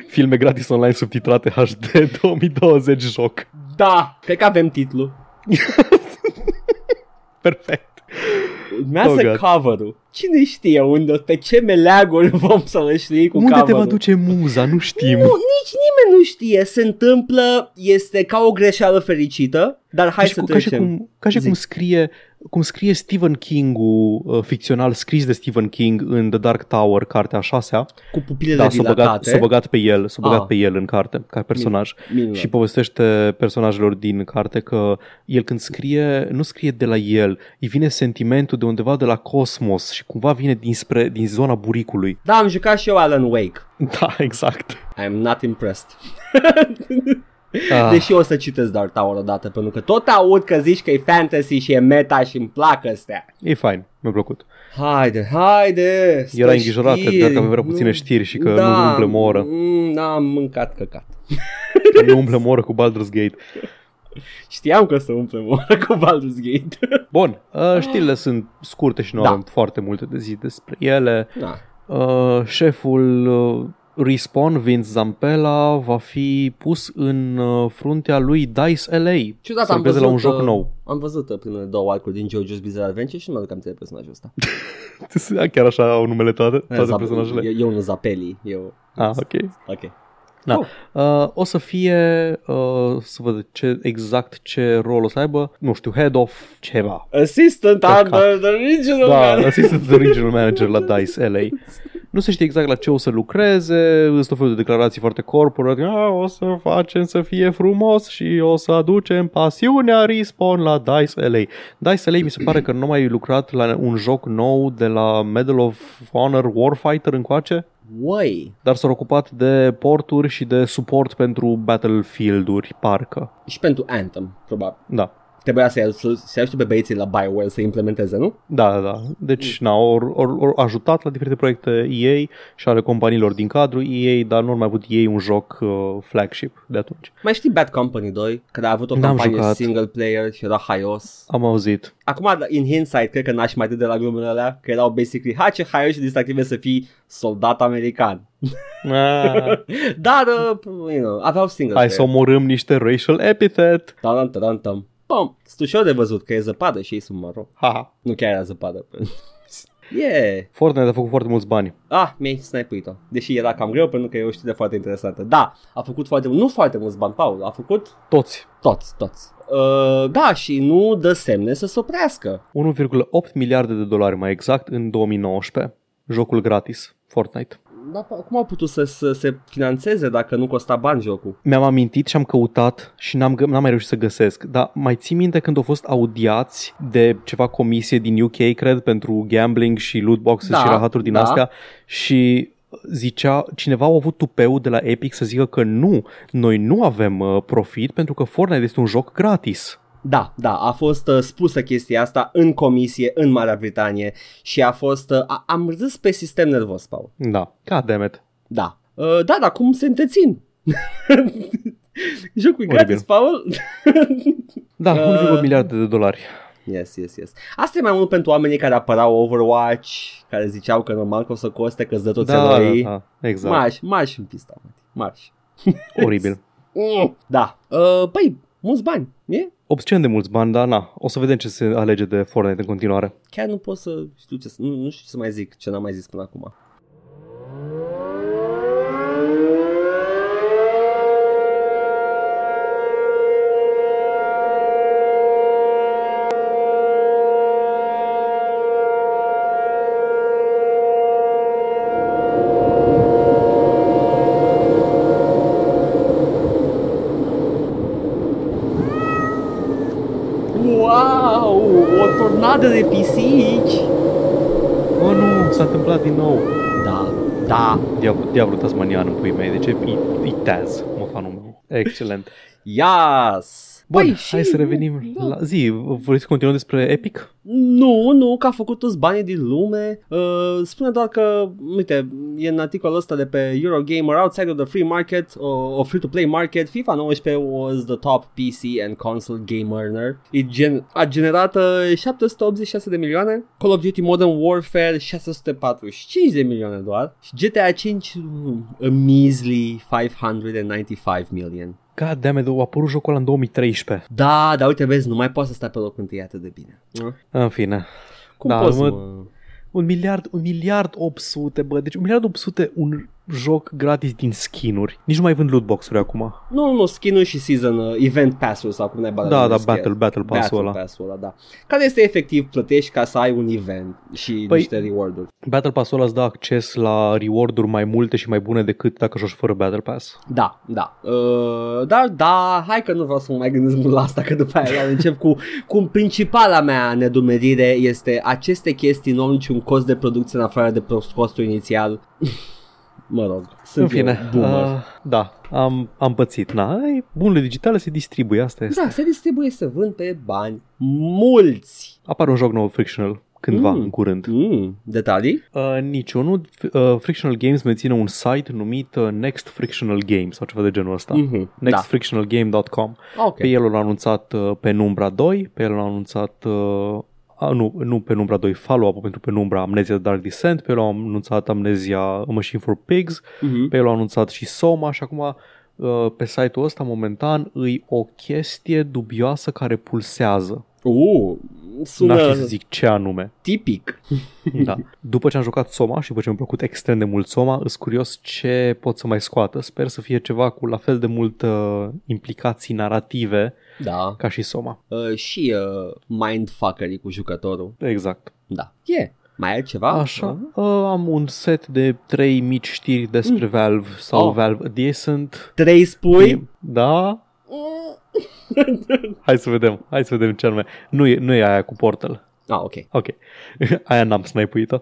Filme gratis online subtitrate HD 2020 joc. Da, cred că avem titlu. Perfect. Urmează Oh, God. cover-ul. Cine știe unde, pe ce meleaguri vom să le știi cu Unde te cover-ul? va duce muza? Nu știm. Nu, nici nimeni nu știe. Se întâmplă, este ca o greșeală fericită, dar hai ca, și să cu, ca și trecem. cum, ca și Zi. cum scrie cum scrie Stephen King-ul uh, ficțional scris de Stephen King în The Dark Tower, cartea a șasea. Cu pupilele Da, s-a băgat, dilatate. s-a băgat pe el, s-a băgat Ah. pe el în carte ca personaj. Minunat. Și povestește personajelor din carte că el când scrie, nu scrie de la el, îi vine sentimentul de undeva de la cosmos și cumva vine dinspre, din zona buricului. Da, am jucat și eu Alan Wake. Da, exact. I'm not impressed. Ah, Deși o să citesc Dark Tower odată, pentru că tot aud că zici că e fantasy și e meta și îmi plac astea. e fain, mi-a plăcut. Haide, haide! spre Era îngrijorat că știri. dacă avea prea puține Nu- știri și că da, nu umplem o oră. mm, Da, am mâncat căcat. Că nu umplem o oră cu Baldur's Gate. Știam că o să umplem o oră cu Baldur's Gate. Bun, uh, știrile sunt scurte și nu Da. avem foarte multe de zi despre ele. da. Uh, șeful uh, Respawn, Vince Zampella, va fi pus în uh, fruntea lui DICE LA Ciudat, să am lucreze văzut, la un joc uh, nou. Am văzut uh, primele două arcuri din JoJo's Bizarre Adventure și nu mă aduc aminte de personajul ăsta. Chiar așa au numele toate, toate Zap- personajele? E, e unul Zapeli. Eu... Ah, ok. Ok. Da. Cool. Uh, o să fie, uh, să văd ce, exact ce rol o să aibă, nu știu, head of ceva. Assistant Căcat. under the regional Da, manager. assistant the regional manager la DICE LA. Nu se știe exact la ce o să lucreze, sunt tot felul de declarații foarte corporate, "A, o să facem să fie frumos și o să aducem pasiunea Respawn la DICE LA. DICE LA mi se pare că nu mai lucrat la un joc nou de la Medal of Honor Warfighter încoace, Uai. dar s-au ocupat de porturi și de suport pentru Battlefield-uri, parcă. Și pentru Anthem, probabil. Da. Trebuia să-i să, să ajute pe băieții la Bioware să implementeze, nu? Da, da, da. Deci, na, au au- au ajutat la diferite proiecte EA și ale companiilor din cadrul EA, dar nu au mai avut ei un joc uh, flagship de atunci. Mai știi Bad Company 2? Care a avut o N-am campanie jucat. single player și era haios. Am auzit. Acum, in hindsight, cred că n-aș mai de la glumele alea, că erau basically, ha ce haios și distractive să fii soldat american. Ah, Dar, uh, you know, aveau single hai player. să omorâm niște racial epithet. Tam, tam, tam. Bom, stușor de văzut că e zăpadă și ei sunt maro. Ha. Nu chiar era zăpadă. yeah. Fortnite a făcut foarte mulți bani. Ah, mi-ai snipuit-o. Deși era cam greu pentru că e o știre foarte interesantă. Da, a făcut foarte mult, nu foarte mulți bani, Paul, a făcut Toți. toți, toți. Uh, da, și nu dă semne să se oprească. 1,8 miliarde de dolari mai exact în 2019. Jocul gratis. Fortnite. Dar cum au putut să, să se financeze dacă nu costa bani jocul? Mi-am amintit și am căutat și n-am, gă- n-am mai reușit să găsesc. Dar mai ții minte când au fost audiați de ceva comisie din UK, cred, pentru gambling și loot boxes Da, și rahaturi din da. astea și zicea, cineva a avut tupeu de la Epic să zică că nu, noi nu avem uh, profit pentru că Fortnite este un joc gratis. Da, da, a fost uh, spusă chestia asta în comisie în Marea Britanie și a fost... Uh, a, am râs pe sistem nervos, Paul. Da, god damn it. Da. Uh, da, dar cum se întrețin? Jocul e Oribil. gratis, Paul? Da, Uh. 1,1 miliarde de dolari. Yes, yes, yes. Asta e mai mult pentru oamenii care apărau Overwatch, care ziceau că normal că o să coste, că îți dă toți Da, da, eroi. da, exact. Marș, marș în pista, mă. Marș. Oribil. Mm, Da. Uh, păi, mulți bani, e? Obscen de mulți bani, dar na, o să vedem ce se alege de Fortnite în continuare. Chiar nu pot să știu ce să, nu, nu știu ce să mai zic, ce n-am mai zis până acum. Wow, o tornadă de pisici! Oh nu, s-a întâmplat din nou. Da, da. Diavol, diavolul tasmanian în puii mei, de ce? E, e Taz, mofanul meu. Excelent. Yes! Bun, Păi, hai și- să revenim da. la zi. Vreți să continuăm despre Epic? Nu, nu, că a făcut toți banii din lume. Uh, spune doar că, uite, e în articolul ăsta de pe Eurogamer, outside of the free market, uh, or free-to-play market, FIFA 19 was the top PC and console game earner. It gen- a generat uh, 786 de milioane, Call of Duty Modern Warfare 645 de milioane doar și GTA 5 mm, a measly 595 million. God damn it, a apărut jocul ăla în 2013. Da, dar uite, vezi, nu mai poți să stai pe locul întâi atât de bine. În fine. Cum Da, poți, mă- mă? Un miliard, un miliard 800, bă. Deci un miliard 800 un joc gratis din skinuri. Nici nu mai vând lootbox-uri acum. Nu, nu, skin și season, uh, event pass-ul sau cum ne bada Da, da, battle, battle pass-ul Battle ăla. pass-ul ăla, da. Care este efectiv, plătești ca să ai un event și Păi- niște reward-uri. Battle Pass-ul ăla îți dă acces la reward-uri mai multe și mai bune decât dacă joci fără Battle Pass. Da, da. Uh, dar, da, hai că nu vreau să mă mai gândesc mult la asta, că după aia iar încep cu, cu principala mea nedumerire este aceste chestii nu au niciun cost de producție în afară de prost- costul inițial. Mă rog, sunt în fine, eu, boomer. uh, da, am, am pățit. Na, ai, bunurile digitale se distribuie, asta este. Da, se distribuie să vând pe bani mulți. Apare un joc nou, Frictional, cândva, Mm. în curând. Mm, detalii? Uh, niciunul. Uh, Frictional Games menține un site numit uh, Next Frictional Games sau ceva de genul ăsta. Mhm, da. nextfrictionalgame.com Ok. Pe el l-au anunțat uh, Penumbra 2, pe el l-au anunțat uh, a, nu, nu Penumbra 2, follow-up pentru Penumbra Amnesia The Dark Descent, pe el au anunțat Amnesia A Machine for Pigs, Mhm. pe el au anunțat și Soma și acum uh, pe site-ul ăsta momentan îi o chestie dubioasă care pulsează. Uh, N-aș sună ști să zic ce anume. tipic. Da. După ce am jucat Soma și după ce mi-a plăcut extrem de mult Soma, îs curios ce pot să mai scoată. Sper să fie ceva cu la fel de mult uh, implicații narrative Da. ca și Soma. Uh, și uh, mindfuckery cu jucătorul. Exact. Da. E. Yeah. Mai ai ceva? Așa. Uh, am un set de trei mici știri despre mm. Valve sau Oh. Valve Adjacent. Trei spui? Da? Hai să vedem. Hai să vedem ce anume. Nu e, nu e aia cu Portal. Ah, ok. Ok. Aia n-am snipuit-o.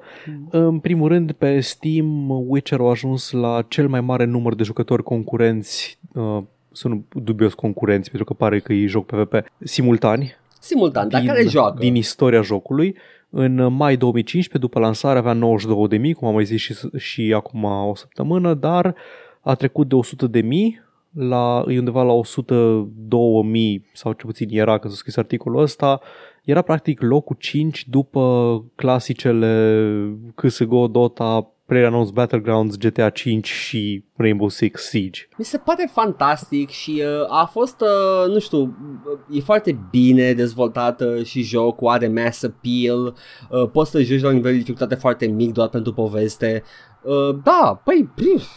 În primul rând, pe Steam, Witcher a ajuns la cel mai mare număr de jucători concurenți, uh, sunt dubios concurenți, pentru că pare că ei joc PvP, simultani, Simultan, dar care joacă? din istoria jocului. În mai 2015, după lansare, avea 92.000, cum am mai zis și, și acum o săptămână, dar a trecut de 100.000 la, e undeva la 102.000 sau ce puțin era când s-a scris articolul ăsta, era practic locul 5 după clasicele CSGO, Dota, Pre-Announced Battlegrounds, GTA 5 și Rainbow Six Siege. Mi se pare fantastic și uh, a fost, uh, nu știu, uh, e foarte bine dezvoltată și jocul, are mass appeal, uh, poți să joci la un nivel de dificultate foarte mic doar pentru poveste. Uh, da, păi, pf,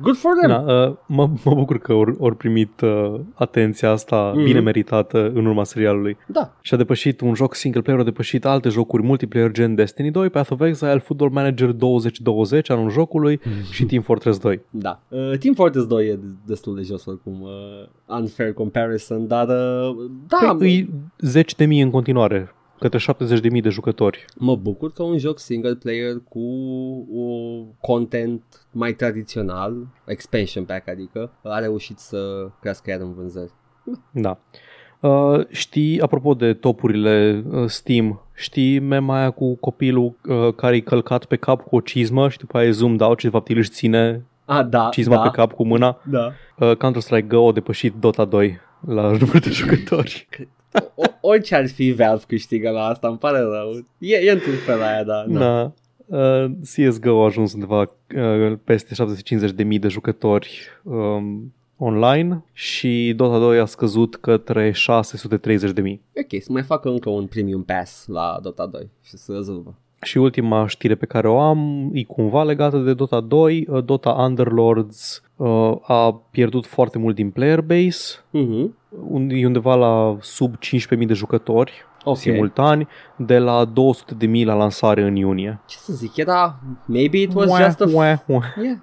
good for them. Da, uh, mă, mă bucur că ori, ori primit uh, atenția asta Mhm. bine meritată în urma serialului. Da. Și a depășit un joc single player, a depășit alte jocuri multiplayer gen Destiny 2, Path of Exile, Football Manager 2020, anul jocului și Team Fortress 2. Da. Uh, Team Fortress 2 e destul de jos oricum, uh, unfair comparison, dar uh, da, Păi, îi 10 de mii în continuare, către 70 de mii de jucători. mă bucur că un joc single player cu o content mai tradițional, expansion pack adică, a reușit să crească iar în vânzări. Da. Uh, știi, apropo de topurile uh, Steam, știi mema aia cu copilul uh, care e călcat pe cap cu o cizmă și după aia e zoomed out și de fapt el își ține Ah, da, cizma da, pe cap cu mâna? Da. Uh, Counter-Strike Go a depășit Dota 2 la număr de jucători. O, orice ar fi Valve câștigă la asta, îmi pare rău. E, e într-un fel aia, da. da. Da. Uh, CSGO a ajuns undeva uh, peste 750.000 de jucători um, online și Dota 2 a scăzut către 630.000. Ok, să mai facă încă un premium pass la Dota 2 și să rezolvă. Și ultima știre pe care o am e cumva legată de Dota 2. Uh, Dota Underlords uh, a pierdut foarte mult din player base, Mhm. un- e undeva la sub 15.000 de jucători Ok. simultani, de la 200.000 la lansare în iunie. Ce să zic, era... Maybe it was Ua, just a... ua, ua. Yeah.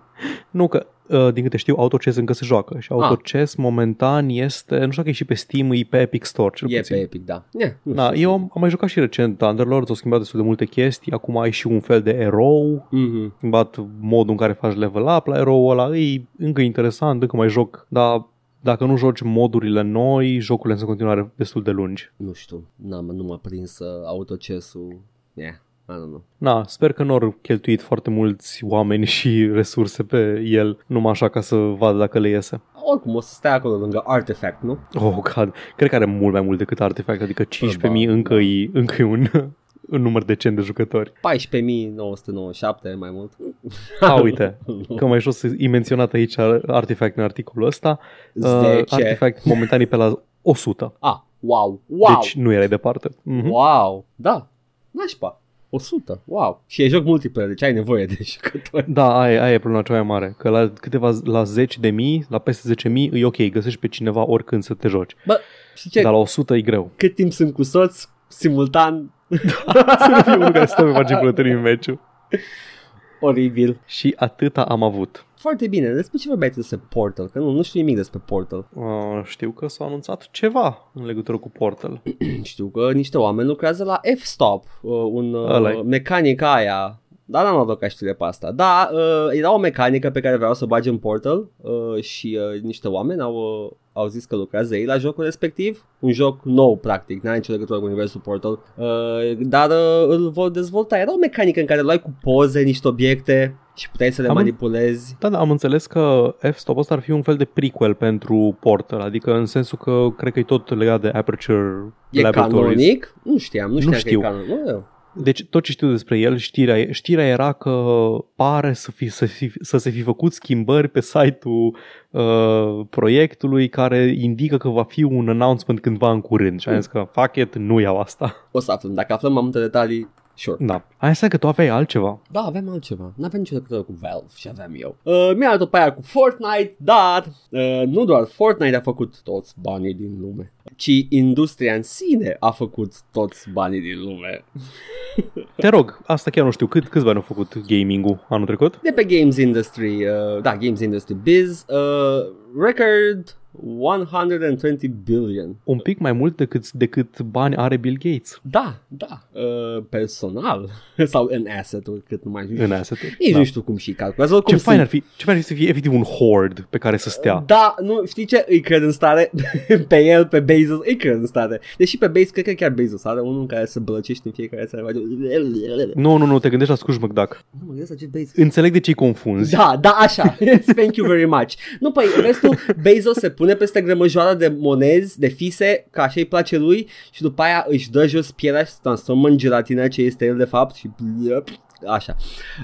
Nu că uh, din câte știu, AutoChess încă se joacă și AutoChess momentan este, nu știu dacă e și pe Steam, e pe Epic Store, cel E puțin. pe Epic, da. Yeah, nu Da, știu. eu am, am mai jucat și recent Underlord, s-au schimbat destul de multe chestii, acum ai și un fel de erou, Mhm. schimbat modul în care faci level up la erou ăla, e încă interesant, încă mai joc, dar dacă nu joci modurile noi, jocurile sunt în continuare destul de lungi. Nu știu, n-am, nu m-a prins uh, autocesul. Yeah, I don't know. Na, sper că nu au cheltuit foarte mulți oameni și resurse pe el, numai așa ca să vadă dacă le iese. Oricum, o să stai acolo lângă Artifact, nu? Oh, God. Cred că are mult mai mult decât Artifact, adică 15.000 încă e, încă e un, un număr decent de jucători. 14.997 mai mult. A, uite, că mai jos e menționat aici Artifact în articolul ăsta. Uh, 10. Artifact momentan e pe la 100. Ah, wow, wow, Deci nu erai departe. Mhm. wow, da, nașpa. 100, wow. Și e joc multiplayer, deci ai nevoie de jucători. Da, aia, aia e problema cea mai mare. Că la câteva, la 10 de mii, la peste 10 mii, e ok, găsești pe cineva oricând să te joci. Bă, și ce? Dar la 100 e greu. Cât timp sunt cu soț, simultan, să nu fie unul care stă pe margine până termin meciul. oribil. Și atâta am avut. Foarte bine, despre ce vorbeai tu despre Portal? Că nu, nu știu nimic despre Portal. Uh, știu că s-a anunțat ceva în legătură cu Portal. Știu că niște oameni lucrează la F-Stop, uh, un Ăla-i. uh, mecanic aia. Dar n-am luat ca știre pe asta. Da, uh, era o mecanică pe care vreau să o bage în Portal uh, și uh, niște oameni au, uh, au zis că lucrează ei la jocul respectiv. Un joc nou, practic, n-are nicio legătură cu universul Portal. Uh, dar uh, îl vor dezvolta. Era o mecanică în care luai cu poze niște obiecte și puteai să le Am- manipulezi. Da, da, am înțeles că F-Stop ăsta ar fi un fel de prequel pentru Portal, adică în sensul că cred că e tot legat de Aperture E Laboratories. canonic? Nu știam, nu Nu știam știu. că e canonic. Nu, Deci tot ce știu despre el, știrea, știrea era că pare să, fi, să, fi, să se fi făcut schimbări pe site-ul uh, proiectului care indică că va fi un announcement cândva în curând. Și am zis că fuck it, nu iau asta. O să aflăm. Dacă aflăm mai multe detalii, sure. Da. Hai să că tu aveai altceva. Da, aveam altceva. N-aveam nicio legătură cu Valve și aveam eu. Uh, mi-a dat-o pe aia cu Fortnite, dar uh, nu doar Fortnite a făcut toți banii din lume, ci industria în sine a făcut toți banii din lume. Te rog, asta chiar nu știu. Cât, câți bani au făcut gaming-ul anul trecut? De pe Games Industry, uh, da, Games Industry Biz, uh, record 120 billion. Un pic mai mult decât, decât bani are Bill Gates Da, da, uh, personal sau în asset-uri, cât nu mai știu. în asset-uri. Nici Da. nu știu cum și calculează. Oricum Ce fain sunt- ar fi, ce fain ar fi să fie efectiv un horde pe care să stea. Da, nu, știi ce? Îi cred în stare pe el, pe Bezos, îi cred în stare. Deși pe Bezos, cred că chiar Bezos are unul în care se blăcește în fiecare seară. Nu, nu, nu, te gândești la Scrooge McDuck. Nu mă gândesc la ce Bezos. Înțeleg de ce-i confunzi. Da, da, așa. Thank you very much. Nu, păi, vezi tu, Bezos se pune peste grămăjoara de monezi, de fise, ca așa îi place lui și după aia își dă jos pielea și se transformă în gelatina ce este el de fapt și așa.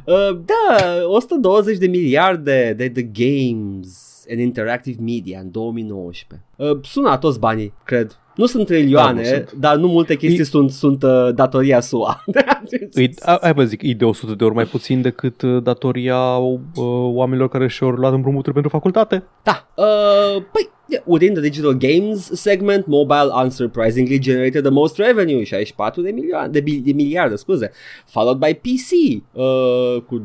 Uh, da, 120 de miliarde de, de games and interactive media în 2019. Uh, sună a toți banii, cred. Nu sunt trilioane, Da, nu sunt. dar nu multe chestii E- sunt, sunt uh, datoria SUA. Îi, a- hai vă zic, e de 100 de ori mai puțin decât uh, datoria uh, oamenilor care și-au luat împrumuturi pentru facultate. Da, uh, păi, yeah, within the digital games segment, mobile unsurprisingly generated the most revenue, 64 de, milioane, de, bi- de miliarde, scuze, followed by PC uh, cu 29,6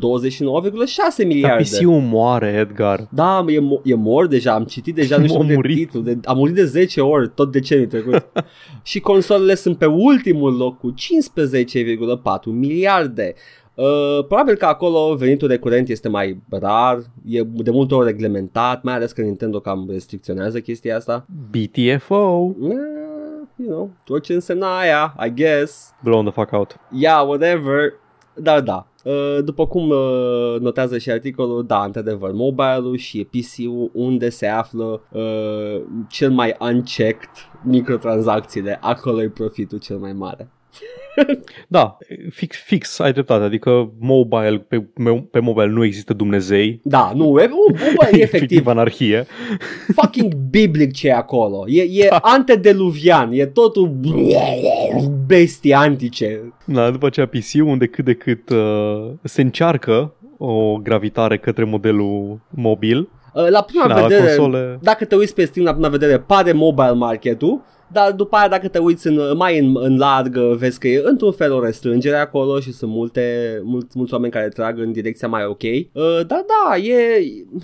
Dar miliarde. PC-ul moare, Edgar. Da, e, mo- e mor deja, am citit deja nu știu A de murit. titlu, de, a murit de 10 ori tot deceniul trecut. și consolele sunt pe ultimul loc cu 15,4 miliarde. Uh, probabil că acolo venitul recurent este mai rar, e de multe ori reglementat, mai ales că Nintendo cam restricționează chestia asta. BTFO. Uh, you know, tot ce însemna aia, I guess. Blown the fuck out. Yeah, whatever. Dar da, uh, după cum uh, notează și articolul, da, într-adevăr, mobile-ul și e PC-ul unde se află uh, cel mai unchecked microtransacțiile, acolo e profitul cel mai mare. Da, fix, fix ai dreptate, adică mobile, pe, pe mobile nu există Dumnezei. Da, nu, e, uh, mobile e efectiv anarhie. fucking biblic ce e acolo. E, e antediluvian, e totul bestii antice. Da, după aceea PC unde cât de cât uh, se încearcă o gravitare către modelul mobil. Uh, La prima Da, la vedere, console. dacă te uiți pe Steam la prima vedere, pare mobile marketul, dar după aia dacă te uiți în, mai în, în larg, vezi că e într-un fel o restrângere acolo și sunt multe, mulți, mulți oameni care trag în direcția mai ok. Uh, dar da, e,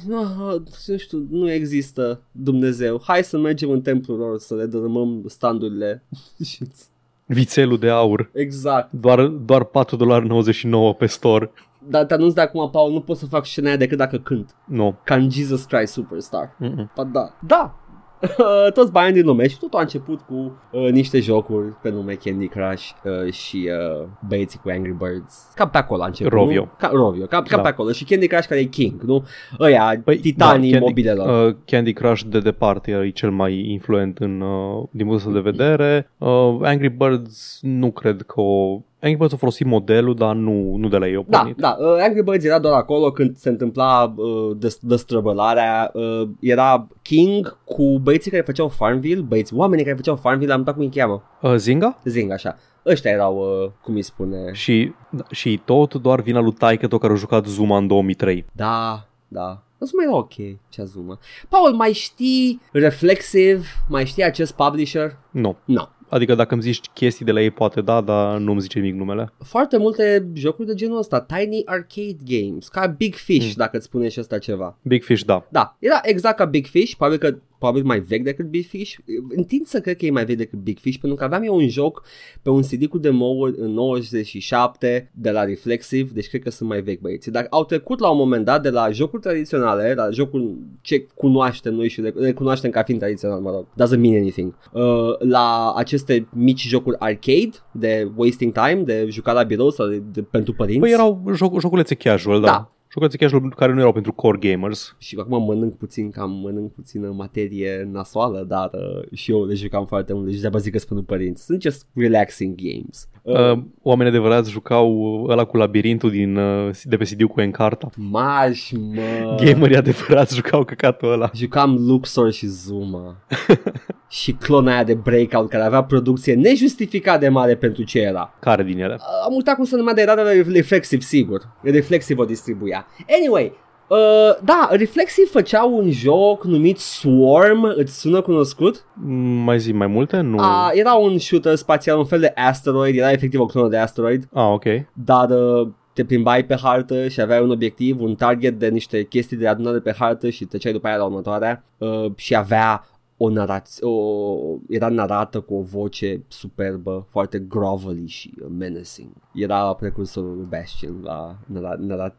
uh, nu știu, nu există Dumnezeu. Hai să mergem în templul lor să le dărâmăm standurile. Vițelul de aur. exact. Doar, doar 4,99$ pe store. Dar te anunț de acum, Paul, nu pot să fac scena aia decât dacă cânt. Nu. Ca în Jesus Christ Superstar. Mm-mm. Ba da. Da! Toți banii din lume și totul a început cu uh, niște jocuri pe nume Candy Crush uh, și uh, băieții cu Angry Birds. Cam pe acolo a început. Rovio. Nu? Ca, Rovio, cam, cam Da. pe acolo. Și Candy Crush care e king, nu? Ăia, Păi, titanii da, Candy, mobilelor. Uh, Candy Crush de departe e cel mai influent în, uh, din punctul ăsta de vedere. Uh, Angry Birds nu cred că o... Angry Birds a folosit modelul, dar nu, nu de la ei o Da, pornit. da, uh, Angry Birds era doar acolo când se întâmpla uh, des- destrăbălarea, uh, era King cu băieții care făceau Farmville, băieți, oamenii care făceau Farmville, am uitat cum îi cheamă, Uh, Zinga? zing așa. Ăștia erau, uh, cum îi spune, Și, da, și tot doar vina lui taică care a jucat Zuma în 2003. Da, da. Zuma era ok, ce Zuma. Paul, mai știi Reflexive? Mai știi acest publisher? Nu. Nu. Adică dacă îmi zici chestii de la ei, poate da, dar nu îmi zice nimic numele. Foarte multe jocuri de genul ăsta, Tiny Arcade Games, ca Big Fish, Mm. dacă îți spune și ăsta ceva. Big Fish, da. Da, era exact ca Big Fish, probabil că probabil mai vechi decât Big Fish. Întind să cred că e mai vechi decât Big Fish, pentru că aveam eu un joc pe un CD cu demo în 97 de la Reflexive, deci cred că sunt mai vechi băieții. Dar au trecut la un moment dat de la jocuri tradiționale, la jocuri ce cunoaștem noi și le, le cunoaștem ca fiind tradițional, mă rog, doesn't mean anything, uh, la aceste mici jocuri arcade de wasting time, de jucat la birou sau de, de, pentru părinți. Păi erau joc, joculețe casual, da. Da. Joculețe casual care nu erau pentru core gamers. și acum mănânc puțin, cam mănânc puțină materie nasoală, dar uh, și eu le jucam foarte mult, deci de-abia zic că spun părinți. Sunt just relaxing games. Uh, Uh, oamenii adevărați jucau ăla cu labirintul din, uh, de pe CD cu Encarta. Maș, mă! Gamerii adevărați jucau căcatul ăla. Jucam Luxor și Zuma. și clona aia de Breakout care avea producție nejustificat de mare pentru ce era. Care din ele? Uh, Am uitat cum se numea de era de Reflexive, sigur. Reflexive o distribuia. Anyway, uh, da, Reflexive făcea un joc numit Swarm, îți sună cunoscut? Mm, Mai zi mai multe? Nu. Uh, era un shooter spațial, un fel de asteroid, era efectiv o clonă de asteroid, Ah, ok. dar uh, te plimbai pe hartă și aveai un obiectiv, un target de niște chestii de adunare pe hartă și treceai după aia la următoarea uh, și avea o narație, o, era narată cu o voce superbă, foarte grovelly și uh, menacing. Era precursorul lui Bastion la narat, narat,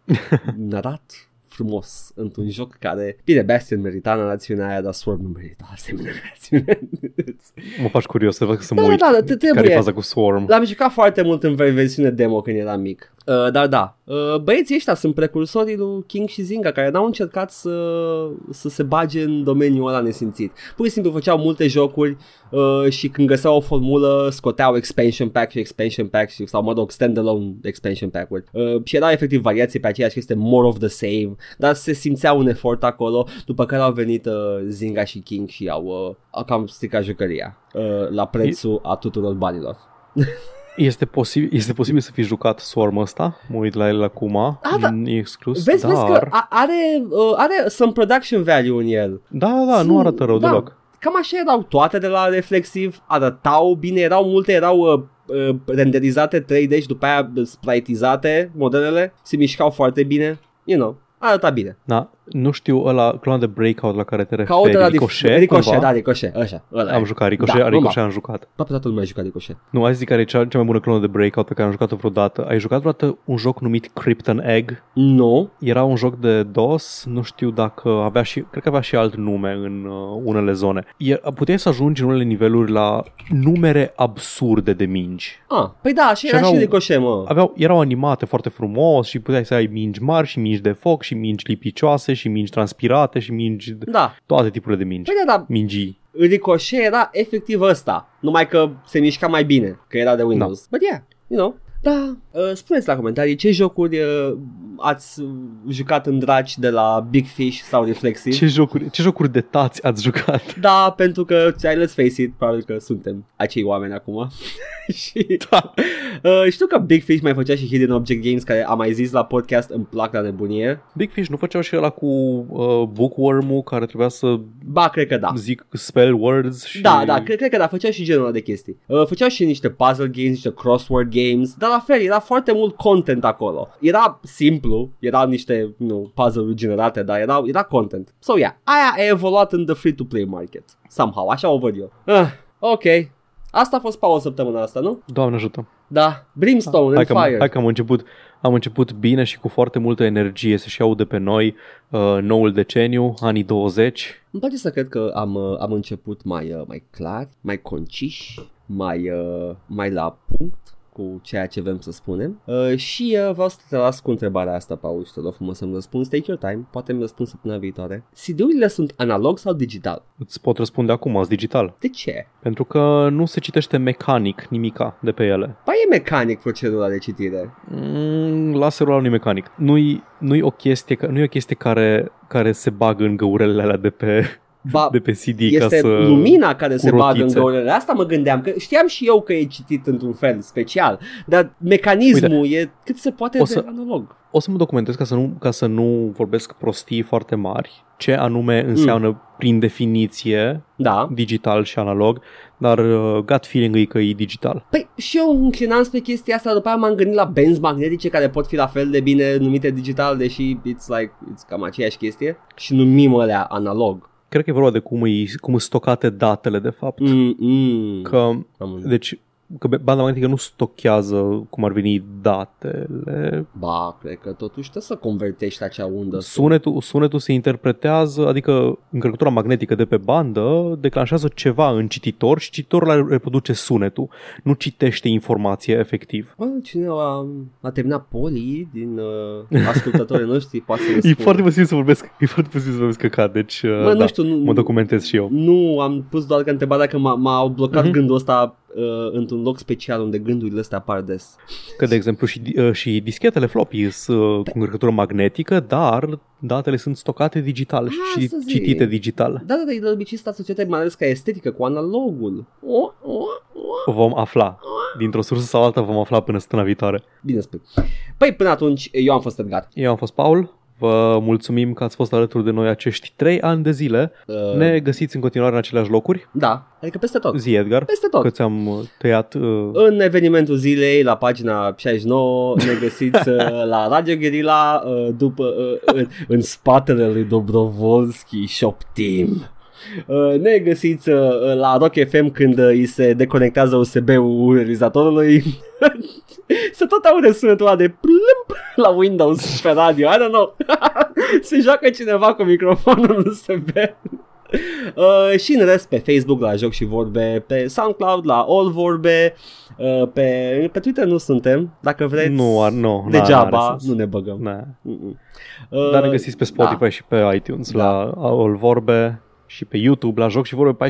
narat frumos într-un joc care, bine, Bastion merita narațiunea aia, dar Swarm nu merita asemenea narațiune. Mă faci curios să văd să mă Da, uit. da, da, te- Care e trebuie. faza cu Swarm? L-am jucat foarte mult în versiune demo când eram mic. Uh, dar da, uh, băieții ăștia sunt precursorii lui King și Zynga care n-au încercat să, să se bage în domeniul ăla nesimțit. Pur și simplu făceau multe jocuri uh, și când găseau o formulă scoteau expansion pack și expansion pack și, sau mă rog standalone expansion pack-uri. Uh, și erau efectiv variații pe aceeași chestie, more of the same, dar se simțea un efort acolo, după care au venit uh, Zynga și King și au, uh, au cam stricat jucăria uh, la prețul a tuturor banilor. Este posibil, este posibil să fi jucat Swarm ăsta? Mă uit la el acum. da. E exclus, Vezi, dar... vezi că a- are, uh, are some production value în el. Da, da, da, nu Sunt- arată rău da. deloc. Cam așa erau toate de la Reflexive, arătau bine, erau multe, erau uh, uh, renderizate 3D și după aia uh, spritizate modelele, se mișcau foarte bine, you know, arăta bine. Da, nu știu ăla, clona de Breakout la care te Ca o de referi, la Ricochet, Ricochet, cumva? da, Ricochet, așa, ăla Am e. jucat Ricochet, Da, da, Ricochet normal. am jucat. Aproape toată lumea a jucat Ricochet. Nu, hai să zic care e cea, cea mai bună clonă de Breakout pe care am jucat-o vreodată. Ai jucat vreodată un joc numit Krypton Egg? Nu, Era un joc de DOS, nu știu dacă avea și, cred că avea și alt nume în uh, unele zone. E, puteai să ajungi în unele niveluri la numere absurde de mingi. ah, păi da, așa Și era și aveau- Ricochet, mă. Aveau, erau animate foarte frumos și puteai să ai mingi mari și mingi de foc și mingi lipicioase și mingi transpirate și mingi... Da, Toate tipurile de mingi. păi da, da, Mingii. Ricochet era efectiv ăsta, numai că se mișca mai bine, că era de Windows. Da. But yeah, you know. Da, uh, spuneți la comentarii ce jocuri uh, ați jucat în draci de la Big Fish sau Reflexive. Ce jocuri, ce jocuri de tați ați jucat? Da, pentru că, let's face it, probabil că suntem acei oameni acum. și Da. uh, știu că Big Fish mai făcea și Hidden Object Games, care am mai zis la podcast, îmi plac la nebunie. Big Fish nu făceau și ăla cu uh, bookworm-ul care trebuia să Ba, cred că da. zic spell words și... Da, da, cred, cred că da, făceau și genul ăla de chestii. Uh, făceau și niște puzzle games, niște crossword games, dar la fel, era foarte mult content acolo. Era simplu, erau niște nu, puzzle-uri generate, dar era, era content. So, yeah, aia a evoluat în the free-to-play market. Somehow, așa o văd eu. Uh, ok, asta a fost Paul săptămâna asta, nu? Doamne ajută. Da, Brimstone Hai and că, am, Fire. hai că am început, am început bine și cu foarte multă energie să și aude pe noi uh, noul deceniu, anii 20. Îmi place să cred că am, uh, am început mai, uh, mai clar, mai conciși, mai, uh, mai la punct cu ceea ce vrem să spunem uh, și uh, vreau să te las cu întrebarea asta, Paul, și te rog frumos să-mi răspunzi. Take your time, poate îmi răspunzi săptămâna viitoare. CD-urile sunt analog sau digital? Îți pot răspunde acum, azi digital. De ce? Pentru că nu se citește mecanic nimica de pe ele. Ba e mecanic procedura de citire. Mm, laserul ăla nu e mecanic. Nu-i, nu-i o chestie, ca- nu e o chestie care, care se bagă în găurele alea de pe, Ba, de pe CD ca este să... lumina care se bagă în rotițe. găurele. Asta mă gândeam, că știam și eu că e citit într-un fel special, dar mecanismul e cât se poate o de să- analog. O să mă documentez ca să nu, ca să nu vorbesc prostii foarte mari, ce anume înseamnă prin definiție Da. digital și analog, dar uh, gut feeling e că e digital. Păi și eu înclinam spre chestia asta, după aia m-am gândit la benzi magnetice care pot fi la fel de bine numite digital, deși it's like, it's cam aceeași chestie și numim alea analog. Cred că e vorba de cum e, cum sunt stocate datele, de fapt. Mm, mm. Că, Am înțeles. deci, că banda magnetică nu stochează cum ar veni datele. Ba, cred că totuși trebuie să convertești acea undă. Sunetul, sunetul se interpretează, adică încărcătura magnetică de pe bandă declanșează ceva în cititor și cititorul reproduce sunetul, nu citește informație efectiv. Bă, cineva a terminat poli din uh, ascultătorii noștri, poate să ne E spună. foarte posibil să vorbesc, e foarte posibil să vorbesc căcat, deci uh, Bă, da, nu știu, nu, mă documentez și eu. Nu, am pus doar că întrebat dacă m-a, m-a blocat Mhm. gândul ăsta uh, într-un loc special unde gândurile astea apar des. Că, de exemplu, și, uh, și dischetele floppy sunt uh, cu încărcătură magnetică, dar datele sunt stocate digital Ah, și să zic. citite digital. Da, da, da, e de obicei asta societate mai ales ca estetică, cu analogul. O, o, o. Vom afla. Dintr-o sursă sau alta vom afla până săptămâna viitoare. Bine spui. Păi până atunci, eu am fost Edgar. Eu am fost Paul, vă mulțumim că ați fost alături de noi acești trei ani de zile. Uh, Ne găsiți în continuare în aceleași locuri. Da, adică peste tot. Zi, Edgar, Peste tot. că ți-am uh, tăiat... Uh, În evenimentul zilei, la pagina 69, ne găsiți uh, la Radio Guerilla, uh, după, uh, în, în spatele lui Dobrovolski Shop Team. Uh, ne găsiți uh, la Rock FM când uh, îi se deconectează USB-ul realizatorului. se tot aude sunetul ăla de plump la Windows și pe radio. I don't know. se joacă cineva cu microfonul USB. Uh, și în rest pe Facebook la Joc și Vorbe, pe SoundCloud la All Vorbe, uh, pe, pe Twitter nu suntem, dacă vreți, nu, ar, nu, n-are- degeaba, n-are sens. nu ne băgăm. Na. Mm-mm. Uh, Dar ne găsiți pe Spotify Da, și pe iTunes, Da. la All Vorbe și pe YouTube, la Joc și Vorbe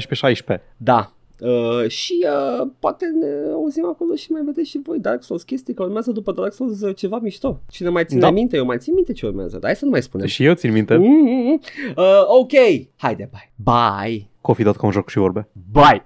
14-16. da. Uh, și uh, poate ne auzim acolo și mai vedeți și voi Dark Souls chestii că urmează după Dark Souls uh, ceva mișto. Cine mai ține Da. minte? Eu mai țin minte ce urmează, dar hai să nu mai spunem. Și eu țin minte, Mm-hmm. Uh, ok, haide, bye. Bye. coffee.com Joc și Vorbe. Bye.